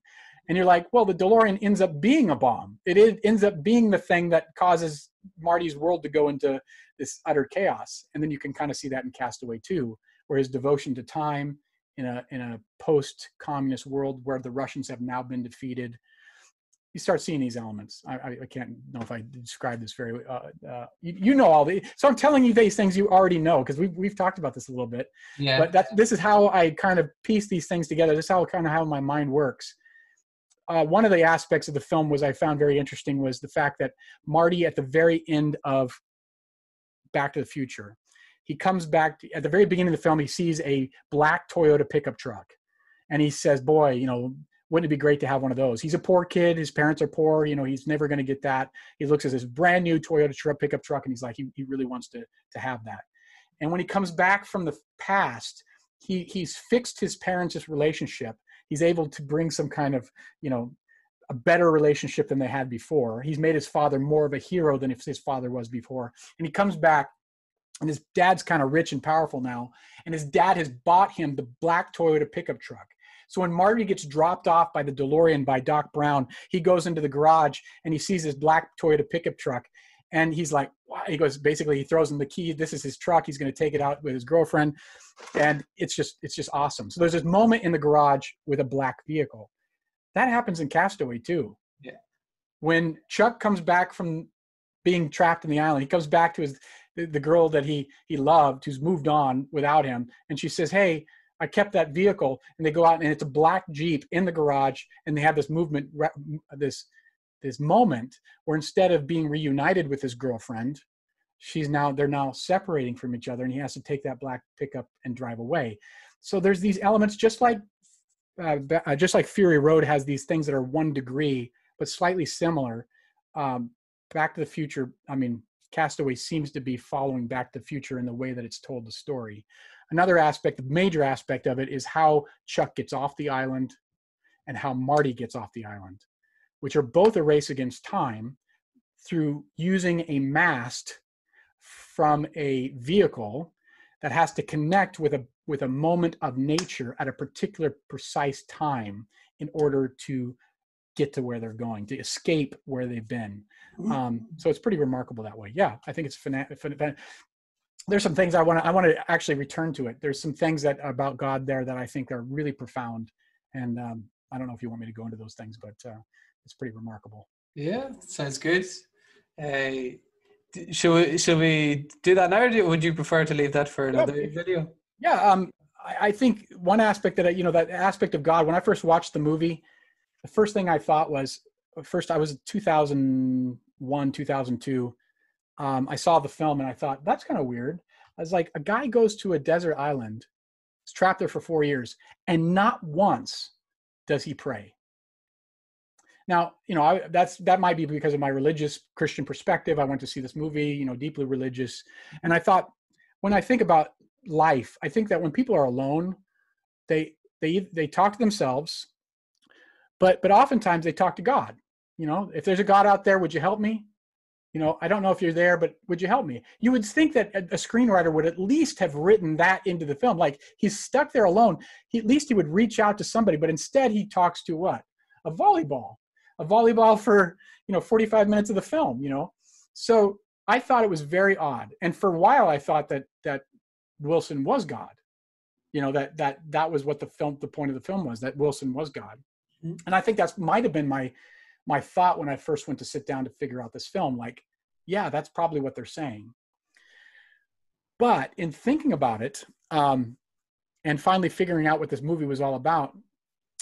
And you're like, well, the DeLorean ends up being a bomb. It ends up being the thing that causes Marty's world to go into this utter chaos. And then you can kind of see that in Castaway too, where his devotion to time in a in a post-communist world where the Russians have now been defeated. You start seeing these elements. I, I, I can't know if I describe this very. Uh, uh, you, you, know all the. So I'm telling you these things you already know because we've we've talked about this a little bit. Yeah. But that this is how I kind of piece these things together. This is how kind of how my mind works. Uh, one of the aspects of the film was I found very interesting was the fact that Marty at the very end of Back to the Future he comes back to, at the very beginning of the film. He sees a black Toyota pickup truck, and he says, "Boy, you know, wouldn't it be great to have one of those?" He's a poor kid. His parents are poor. You know, he's never going to get that. He looks at this brand new Toyota truck, pickup truck, and he's like, he, he really wants to to have that. And when he comes back from the past, he he's fixed his parents' relationship. He's able to bring some kind of you know a better relationship than they had before. He's made his father more of a hero than if his father was before. And he comes back and his dad's kind of rich and powerful now and his dad has bought him the black toyota pickup truck so when marty gets dropped off by the delorean by doc brown he goes into the garage and he sees this black toyota pickup truck and he's like wow. he goes basically he throws him the key. This is his truck. He's going to take it out with his girlfriend. And it's just it's just awesome. So there's this moment in the garage with a black vehicle. That happens in castaway too. Yeah. When chuck comes back from being trapped in the island he comes back to his the, the girl that he he loved who's moved on without him. And she says hey i kept that vehicle. And they go out and it's a black jeep in the garage and they have this movement this this moment where instead of being reunited with his girlfriend she's now they're now separating from each other and he has to take that black pickup and drive away so there's these elements just like uh, uh just like fury road has these things that are one degree but slightly similar um, back to the future i mean Castaway seems to be following Back to the Future in the way that it's told the story. Another aspect, the major aspect of it, is how Chuck gets off the island and how Marty gets off the island, which are both a race against time through using a mast from a vehicle that has to connect with a with a moment of nature at a particular precise time in order to get to where they're going to escape where they've been. Um, so it's pretty remarkable that way. Yeah i think it's fana- fan- there's some things i want to i want to actually return to it. There's some things that about god there that i think are really profound and um, i don't know if you want me to go into those things but uh, it's pretty remarkable yeah sounds good uh, should we should we do that now or would you prefer to leave that for another yeah. video yeah um, I, I think one aspect that I, you know that aspect of god when i first watched the movie the first thing I thought was first I was 2001, 2002. Um, I saw the film and I thought that's kind of weird. I was like, a guy goes to a desert island, is trapped there for four years, and not once does he pray. Now, you know, I, that's that might be because of my religious Christian perspective. I went to see this movie, you know, deeply religious, and I thought when I think about life, I think that when people are alone, they they they talk to themselves, but but oftentimes they talk to God. You know, if there's a God out there, would you help me? You know, I don't know if you're there, but would you help me? You would think that a, screenwriter would at least have written that into the film. Like he's stuck there alone. He, at least he would reach out to somebody, but instead he talks to what? A volleyball, a volleyball for you know 45 minutes of the film. You know, so I thought it was very odd. And for a while, I thought that that Wilson was God. You know that that that was what the film, the point of the film was that Wilson was God. Mm-hmm. And I think that's might have been my my thought when I first went to sit down to figure out this film. Like, yeah, that's probably what they're saying. But in thinking about it, um, and finally figuring out what this movie was all about,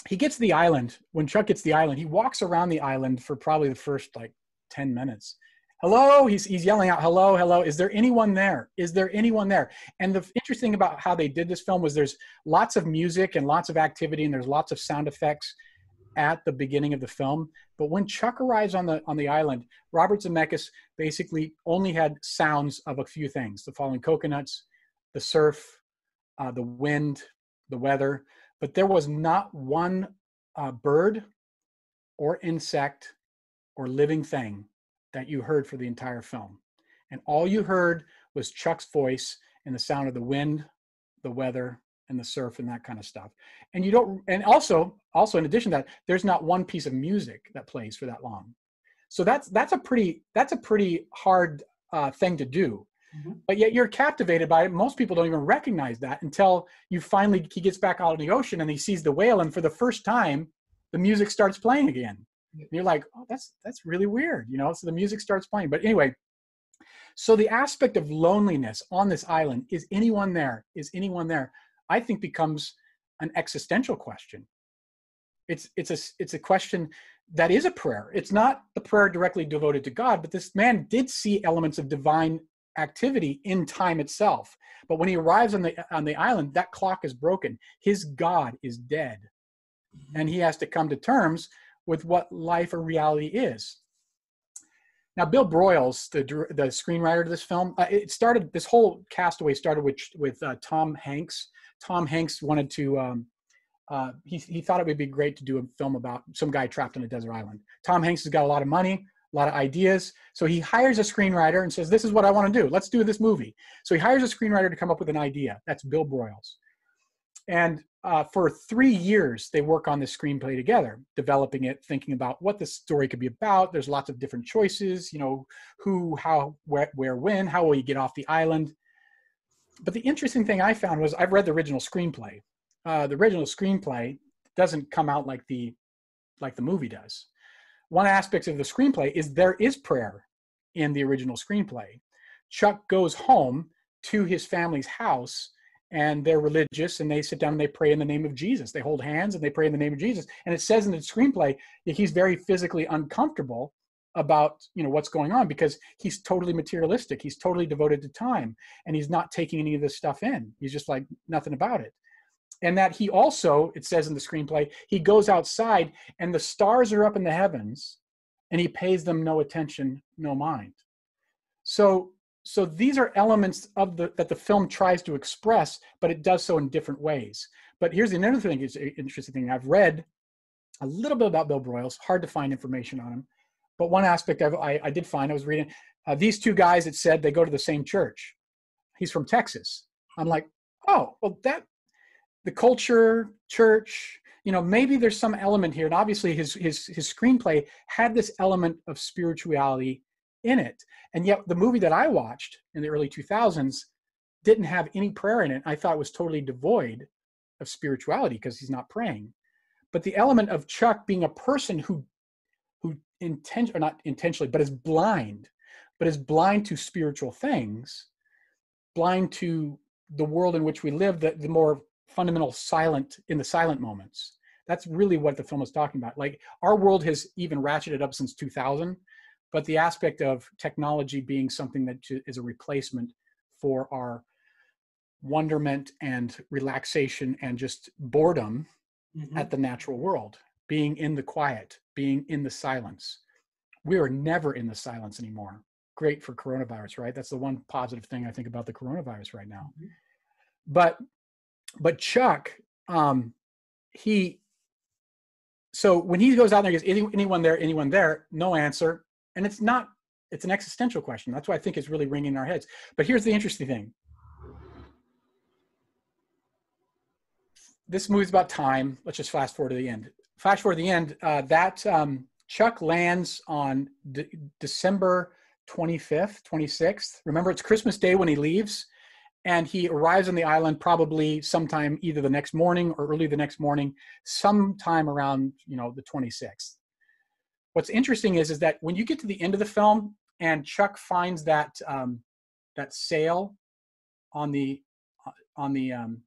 he gets the island. When Chuck gets the island, he walks around the island for probably the first like 10 minutes. Hello? He's, he's yelling out hello hello is there anyone there? Is there anyone there? And the interesting about how they did this film was there's lots of music and lots of activity and there's lots of sound effects at the beginning of the film. But when chuck arrives on the on the island robert zemeckis basically only had sounds of a few things the falling coconuts the surf uh, the wind the weather but there was not one uh, bird or insect or living thing that you heard for the entire film. And all you heard was Chuck's voice and the sound of the wind, the weather, and the surf and that kind of stuff. And you don't and also also in addition to that, there's not one piece of music that plays for that long. So that's that's a pretty that's a pretty hard uh, thing to do. Mm-hmm. But yet you're captivated by it. Most people don't even recognize that until you finally he gets back out in the ocean and he sees the whale, and for the first time, the music starts playing again. And you're like, oh, that's that's really weird, you know. So the music starts playing. But anyway, so the aspect of loneliness on this island is anyone there? Is anyone there? I think becomes an existential question. It's it's a it's a question that is a prayer. It's not the prayer directly devoted to God, but this man did see elements of divine activity in time itself. But when he arrives on the on the island, that clock is broken. His God is dead. And he has to come to terms with what life or reality is. Now, Bill Broyles, the the screenwriter of this film, uh, it started. This whole castaway started with with uh, Tom Hanks. Tom Hanks wanted to. Um, uh, he he thought it would be great to do a film about some guy trapped on a desert island. Tom Hanks has got a lot of money, a lot of ideas, so he hires a screenwriter and says, "This is what I want to do. Let's do this movie." So he hires a screenwriter to come up with an idea. That's Bill Broyles, and uh, for three years they work on this screenplay together developing it thinking about what the story could be about there's lots of different choices you know who how where, where when how will you get off the island but the interesting thing i found was i've read the original screenplay uh, the original screenplay doesn't come out like the like the movie does one aspect of the screenplay is there is prayer in the original screenplay chuck goes home to his family's house and they're religious and they sit down and they pray in the name of Jesus. They hold hands and they pray in the name of Jesus. And it says in the screenplay that he's very physically uncomfortable about you know what's going on because he's totally materialistic he's totally devoted to time and he's not taking any of this stuff in he's just like nothing about it and that he also it says in the screenplay he goes outside and the stars are up in the heavens and he pays them no attention no mind. So so these are elements of the that the film tries to express but it does so in different ways. But here's another thing is interesting thing. I've read a little bit about bill broyles hard to find information on him but one aspect I, I did find i was reading uh, these two guys it said they go to the same church. He's from texas. I'm like oh well that the culture church you know maybe there's some element here and obviously his his his screenplay had this element of spirituality in it. And yet, the movie that I watched in the early 2000s didn't have any prayer in it. I thought it was totally devoid of spirituality because he's not praying. But the element of Chuck being a person who, who intent or not intentionally, but is blind, but is blind to spiritual things, blind to the world in which we live, the, the more fundamental silent in the silent moments. That's really what the film is talking about. Like our world has even ratcheted up since 2000 but the aspect of technology being something that is a replacement for our wonderment and relaxation and just boredom mm-hmm. at the natural world being in the quiet being in the silence we are never in the silence anymore great for coronavirus right that's the one positive thing i think about the coronavirus right now mm-hmm. but but chuck um he so when he goes out there, he goes, anyone there, anyone there? No answer. And it's not, it's an existential question. That's why I think it's really ringing in our heads. But here's the interesting thing. This movie's about time. Let's just fast forward to the end. Flash forward to the end. Uh, that um, Chuck lands on D- December 25th, 26th. Remember, it's Christmas Day when he leaves and he arrives on the island probably sometime either the next morning or early the next morning sometime around you know the 26th what's interesting is is that when you get to the end of the film and chuck finds that um, that sail on the uh, on the um,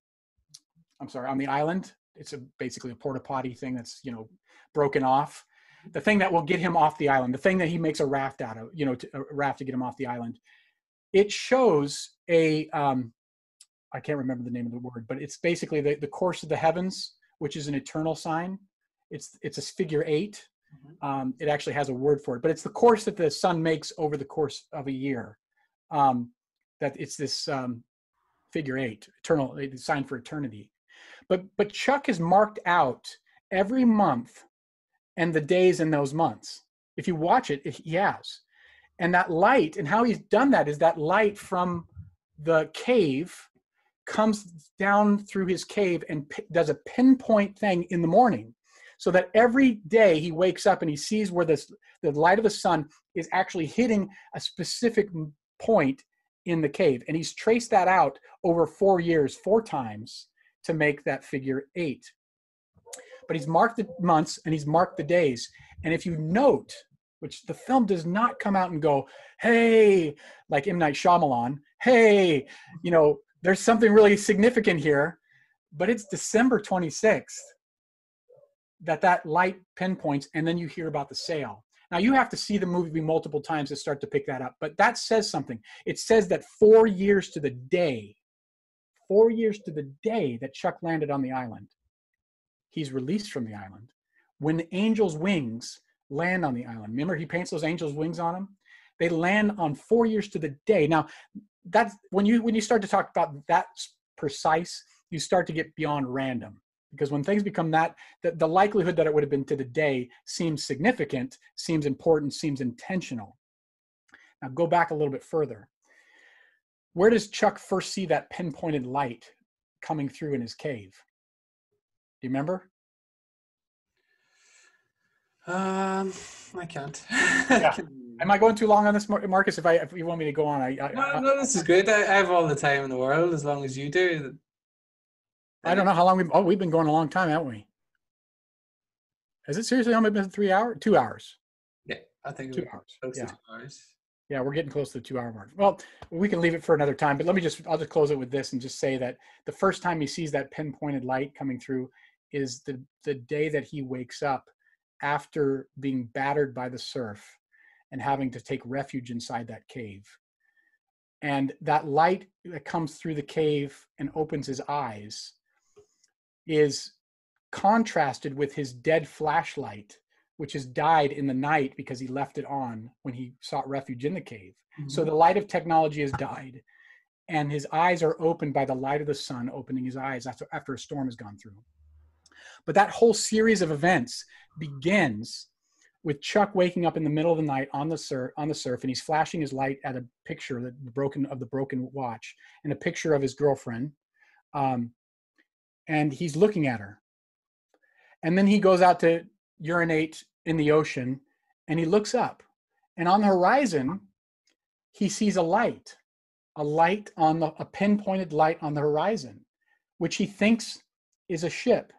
i'm sorry on the island it's a basically a porta potty thing that's you know broken off. The thing that will get him off the island the thing that he makes a raft out of you know to, a raft to get him off the island it shows a um, I can't remember the name of the word, but it's basically the, the course of the heavens, which is an eternal sign. It's it's a figure 8 mm-hmm. um, it actually has a word for it, but it's the course that the sun makes over the course of a year. Um, that it's this um, figure eight, eternal sign for eternity. But but Chuck has marked out every month and the days in those months. If you watch it, he has. And that light, and how he's done that is that light from the cave comes down through his cave and p- does a pinpoint thing in the morning so that every day he wakes up and he sees where this, the light of the sun is actually hitting a specific point in the cave. And he's traced that out over four years four times to make that figure eight. But he's marked the months and he's marked the days. And if you note which the film does not come out and go, hey, like M. Night Shyamalan, hey, you know, there's something really significant here. But it's December 26th that that light pinpoints, and then you hear about the sail. Now you have to see the movie multiple times to start to pick that up, but that says something. It says that four years to the day, four years to the day that Chuck landed on the island, he's released from the island. When the angel's wings land on the island. Remember, he paints those angels' wings on them. They land on four years to the day. Now, that's when you when you start to talk about that precise, you start to get beyond random because when things become that, the, the likelihood that it would have been to the day seems significant, seems important, seems intentional. Now, go back a little bit further. Where does Chuck first see that pinpointed light coming through in his cave? Do you remember? Um, I can't. Yeah. Am I going too long on this, Marcus? If I if you want me to go on, I, I no, no, this is good. I, I, have all the time in the world as long as you do. I don't know how long we. Oh, we've been going a long time, haven't we? Has it seriously only been three hours? Two hours. Yeah, I think two hours. yeah. two hours. Yeah, we're getting close to the two-hour mark. Well, we can leave it for another time, but let me just. I'll just close it with this and just say that the first time he sees that pinpointed light coming through is the the day that he wakes up after being battered by the surf and having to take refuge inside that cave. And that light that comes through the cave and opens his eyes is contrasted with his dead flashlight, which has died in the night because he left it on when he sought refuge in the cave. Mm-hmm. So the light of technology has died, and his eyes are opened by the light of the sun opening his eyes after, after a storm has gone through. But that whole series of events begins with Chuck waking up in the middle of the night on the surf, on the surf, and he's flashing his light at a picture the broken of the broken watch and a picture of his girlfriend, um, and he's looking at her. And then he goes out to urinate in the ocean, and he looks up, and on the horizon, he sees a light, a light on the a pinpointed light on the horizon, which he thinks is a ship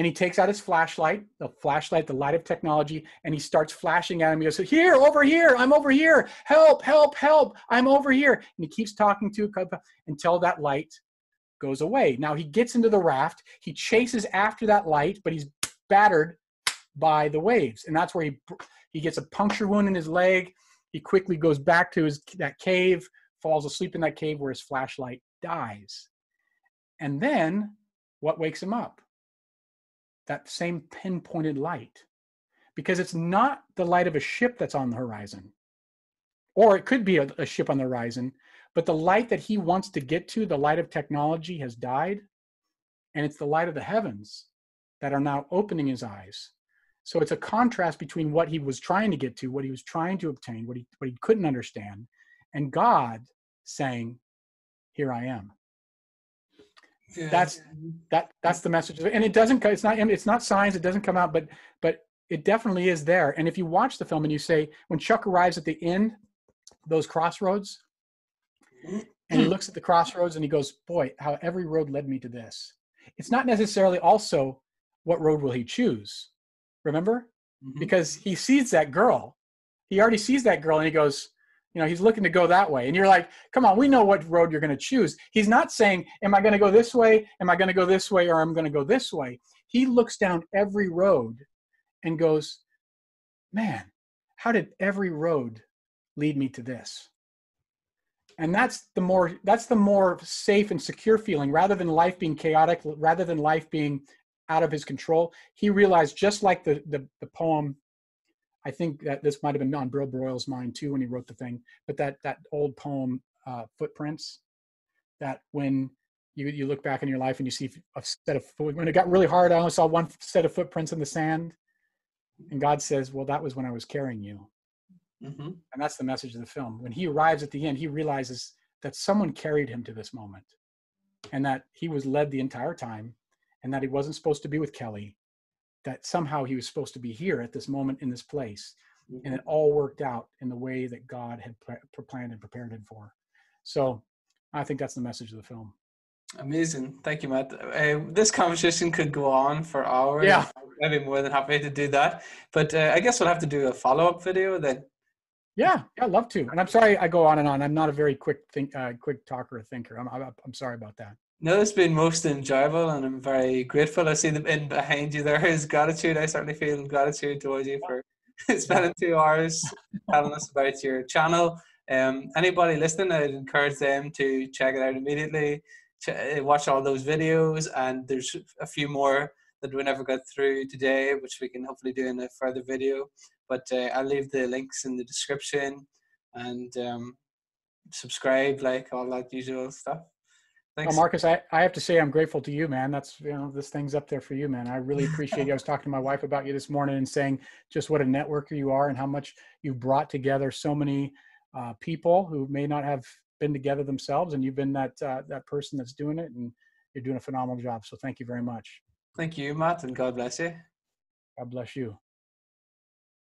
and he takes out his flashlight, the flashlight, the light of technology, and he starts flashing at him. He goes, Here, over here, I'm over here, help, help, help, I'm over here. And he keeps talking to until that light goes away. Now he gets into the raft, he chases after that light, but he's battered by the waves. And that's where he he gets a puncture wound in his leg. He quickly goes back to his that cave, falls asleep in that cave where his flashlight dies. And then what wakes him up? That same pinpointed light because it's not the light of a ship that's on the horizon or it could be a, a, ship on the horizon but the light that he wants to get to the light of technology has died and it's the light of the heavens that are now opening his eyes. So it's a contrast between what he was trying to get to, what he was trying to obtain, what he what he couldn't understand, and God saying, "Here I am." Yeah. That's that that's the message, and it doesn't. It's not. It's not science. It doesn't come out, but but it definitely is there. And if you watch the film and you say, when Chuck arrives at the end, those crossroads, and he looks at the crossroads and he goes, "Boy, how every road led me to this." It's not necessarily also what road will he choose. Remember, Mhm. because he sees that girl. He already sees that girl, and he goes, you know, he's looking to go that way. And you're like, "Come on, we know what road you're going to choose." He's not saying, "Am I going to go this way? Am I going to go this way? Or I'm going to go this way?" He looks down every road and goes, "Man, how did every road lead me to this?" and that's the more that's the more safe and secure feeling rather than life being chaotic rather than life being out of his control he realized just like the the, the poem i think that this might have been on bill broyles mind too when he wrote the thing but that that old poem uh, footprints that when you you look back in your life and you see a set of when it got really hard i only saw one set of footprints in the sand and god says well that was when i was carrying you Mhm. and that's the message of the film. When he arrives at the end, he realizes that someone carried him to this moment and that he was led the entire time and that he wasn't supposed to be with Kelly, that somehow he was supposed to be here at this moment in this place. And it all worked out in the way that God had pl- planned and prepared him for. So I think that's the message of the film. Amazing. Thank you, Matt. Uh, this conversation could go on for hours. Yeah. I'd be more than happy to do that. But uh, I guess we'll have to do a follow up video then. Yeah, yeah, I'd love to. And I'm sorry I go on and on. I'm not a very quick think, uh, quick talker or thinker. I'm, I'm, I'm sorry about that. No, it's been most enjoyable and I'm very grateful. I see them in behind you there is gratitude. I certainly feel gratitude towards you for spending two hours telling us about your channel. Um, anybody listening, I'd encourage them to check it out immediately. Ch- uh, watch all those videos, and there's a few more that we never got through today, which we can hopefully do in a further video. But uh, I'll leave the links in the description and um, subscribe, like all that usual stuff. Well, Marcus, I, I have to say I'm grateful to you, man. That's you know this thing's up there for you, man. I really appreciate you. I was talking to my wife about you this morning and saying just what a networker you are and how much you've brought together so many uh, people who may not have been together themselves, and you've been that uh, that person that's doing it, and you're doing a phenomenal job. So thank you very much. Thank you, Matt, and God bless you. God bless you.